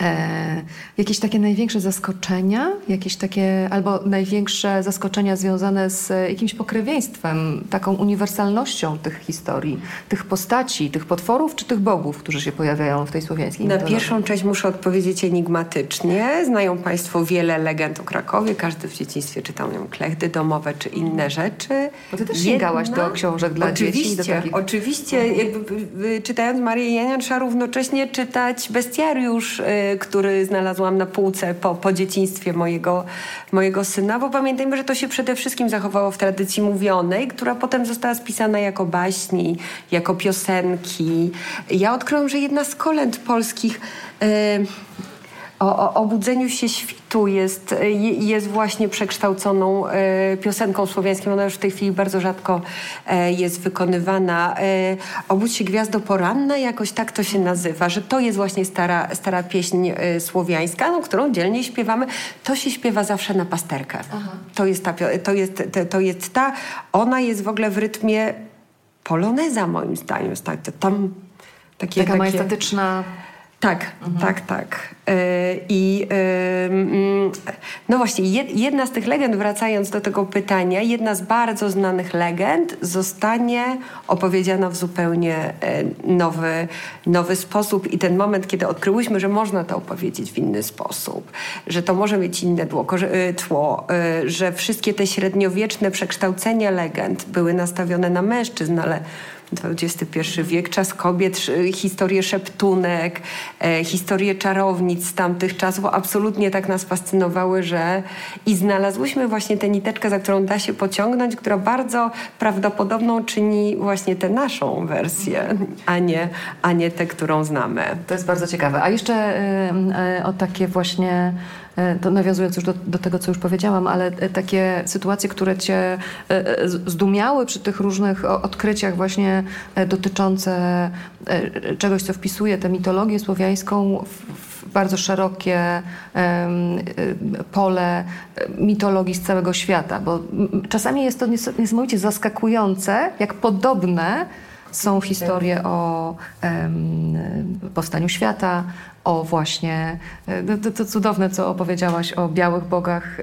E, jakieś takie największe zaskoczenia, jakieś takie albo największe zaskoczenia związane z jakimś pokrewieństwem, taką uniwersalnością tych historii, tych postaci, tych potworów czy tych bogów, którzy się pojawiają w tej słowiańskiej Na pierwszą część muszę odpowiedzieć enigmatycznie. Znają Państwo wiele legend o Krakowie. Każdy w dzieciństwie czytał ją klechdy domowe czy inne rzeczy. Bo ty też sięgałaś do książek dla oczywiście, dzieci. Do takich... Oczywiście. Jakby, czytając Marię Janian trzeba równocześnie czytać bestiariusz y, który znalazłam na półce po, po dzieciństwie mojego, mojego syna, bo pamiętajmy, że to się przede wszystkim zachowało w tradycji mówionej, która potem została spisana jako baśni, jako piosenki. Ja odkryłam, że jedna z kolęd polskich... Yy, o, o obudzeniu się świtu jest, jest właśnie przekształconą e, piosenką słowiańską. Ona już w tej chwili bardzo rzadko e, jest wykonywana. E, Obudź się gwiazdo poranna, jakoś tak to się nazywa, że to jest właśnie stara, stara pieśń e, słowiańska, no, którą dzielnie śpiewamy. To się śpiewa zawsze na pasterkę. To jest, ta, to, jest, to jest ta, ona jest w ogóle w rytmie poloneza moim zdaniem. Tak, tam takie, Taka takie, majestatyczna tak, mhm. tak, tak. E, I no właśnie, jedna z tych legend, wracając do tego pytania, jedna z bardzo znanych legend zostanie opowiedziana w zupełnie e, nowy, nowy sposób. I ten moment, kiedy odkryłyśmy, że można to opowiedzieć w inny sposób, że to może mieć inne e, tło, że wszystkie te średniowieczne przekształcenia legend były nastawione na mężczyzn, ale XXI wiek, czas kobiet, historię szeptunek, e, historię czarownic z tamtych czasów absolutnie tak nas fascynowały, że i znalazłyśmy właśnie tę niteczkę, za którą da się pociągnąć, która bardzo prawdopodobną czyni właśnie tę naszą wersję, a nie, a nie tę, którą znamy. To jest bardzo ciekawe. A jeszcze y, o takie właśnie E, to nawiązując już do, do, tego, co już powiedziałam, ale e, takie sytuacje, które cię e, zdumiały przy tych różnych odkryciach właśnie dotyczące czegoś, co wpisuje tę mitologię słowiańską w bardzo szerokie pole mitologii z całego świata, bo czasami jest to niesamowicie zaskakujące, jak podobne są historie o powstaniu świata, o właśnie to, to cudowne, co opowiedziałaś o białych bogach,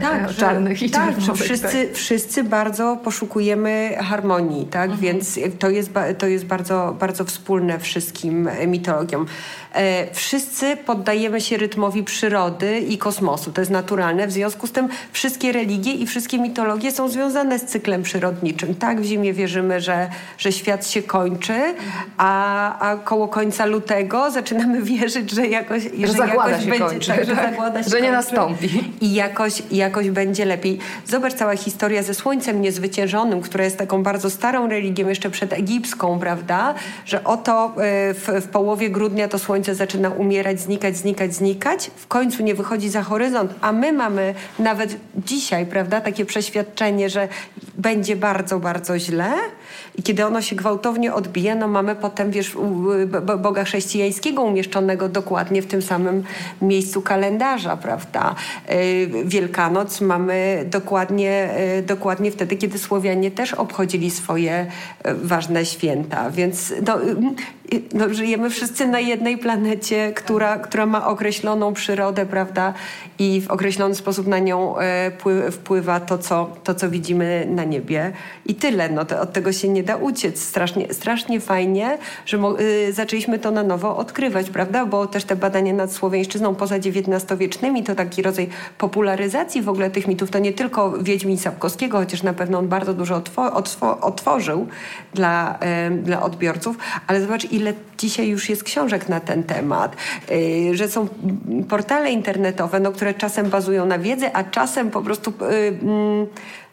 tak, czarnych i tak, wszyscy, tak. wszyscy bardzo poszukujemy harmonii, tak? Mhm. Więc to jest, to jest bardzo, bardzo wspólne wszystkim mitologiom. E, wszyscy poddajemy się rytmowi przyrody i kosmosu. To jest naturalne. W związku z tym wszystkie religie i wszystkie mitologie są związane z cyklem przyrodniczym. Tak, w zimie wierzymy, że, że świat się kończy, a, a koło końca lutego zaczynamy <laughs> wierzyć, że jakoś, że, że zagłada jakoś się będzie, kończy, tak, że, zagłada się że nie nastąpi. I jakoś, jakoś będzie lepiej. Zobacz cała historia ze Słońcem Niezwyciężonym, która jest taką bardzo starą religią, jeszcze przed egipską, prawda? Że oto e, w, w połowie grudnia to Słońce słońce zaczyna umierać, znikać, znikać, znikać, w końcu nie wychodzi za horyzont, a my mamy nawet dzisiaj, prawda, takie przeświadczenie, że będzie bardzo, bardzo źle i kiedy ono się gwałtownie odbije, no mamy potem, wiesz, Boga chrześcijańskiego umieszczonego dokładnie w tym samym miejscu kalendarza, prawda. Y, Wielkanoc mamy dokładnie, y, dokładnie wtedy, kiedy Słowianie też obchodzili swoje y, ważne święta, więc no, no, żyjemy wszyscy na jednej planecie, która, która ma określoną przyrodę, prawda? I w określony sposób na nią e, wpływa to co, to, co widzimy na niebie. I tyle. No, to, od tego się nie da uciec. Strasznie, strasznie fajnie, że y, zaczęliśmy to na nowo odkrywać, prawda? Bo też te badania nad słowiańszczyzną poza XIX-wiecznymi to taki rodzaj popularyzacji w ogóle tych mitów. To nie tylko Wiedźmin Sapkowskiego, chociaż na pewno on bardzo dużo otwo otwo otworzył dla, dla odbiorców. Ale zobacz, ile ile dzisiaj już jest książek na ten temat, y, że są portale internetowe, no, które czasem bazują na wiedzy, a czasem po prostu y, mm,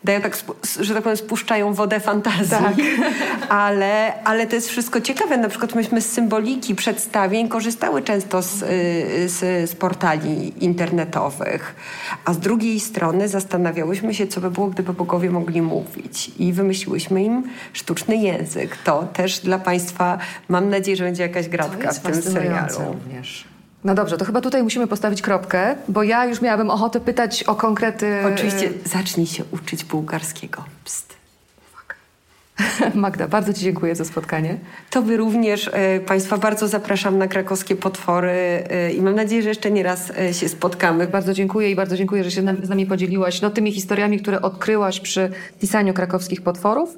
dają tak, że tak powiem, spuszczają wodę fantazji. Tak. <laughs> Ale, ale to jest wszystko ciekawe. Na przykład myśmy z symboliki przedstawień korzystały często z, y, z, z, portali internetowych. A z drugiej strony zastanawiałyśmy się, co by było, gdyby bogowie mogli mówić. I wymyśliłyśmy im sztuczny język. To też dla Państwa, mam nadzieję, że będzie jakaś gratka w tym serialu. Również. No dobrze, to chyba tutaj musimy postawić kropkę, bo ja już miałabym ochotę pytać o konkrety. Oczywiście, e, zacznij się uczyć bułgarskiego. Psst. <laughs> Magda, bardzo Ci dziękuję za spotkanie. To Wy również e, Państwa bardzo zapraszam na krakowskie potwory e, i mam nadzieję, że jeszcze nie raz e, się spotkamy. Bardzo dziękuję i bardzo dziękuję, że się z nami podzieliłaś no, tymi historiami, które odkryłaś przy pisaniu krakowskich potworów.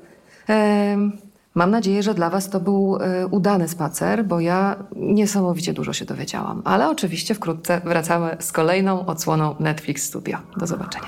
E, Mam nadzieję, że dla Was to był y, udany spacer, bo ja niesamowicie dużo się dowiedziałam. Ale oczywiście wkrótce wracamy z kolejną odsłoną Netflix Studio. Do zobaczenia.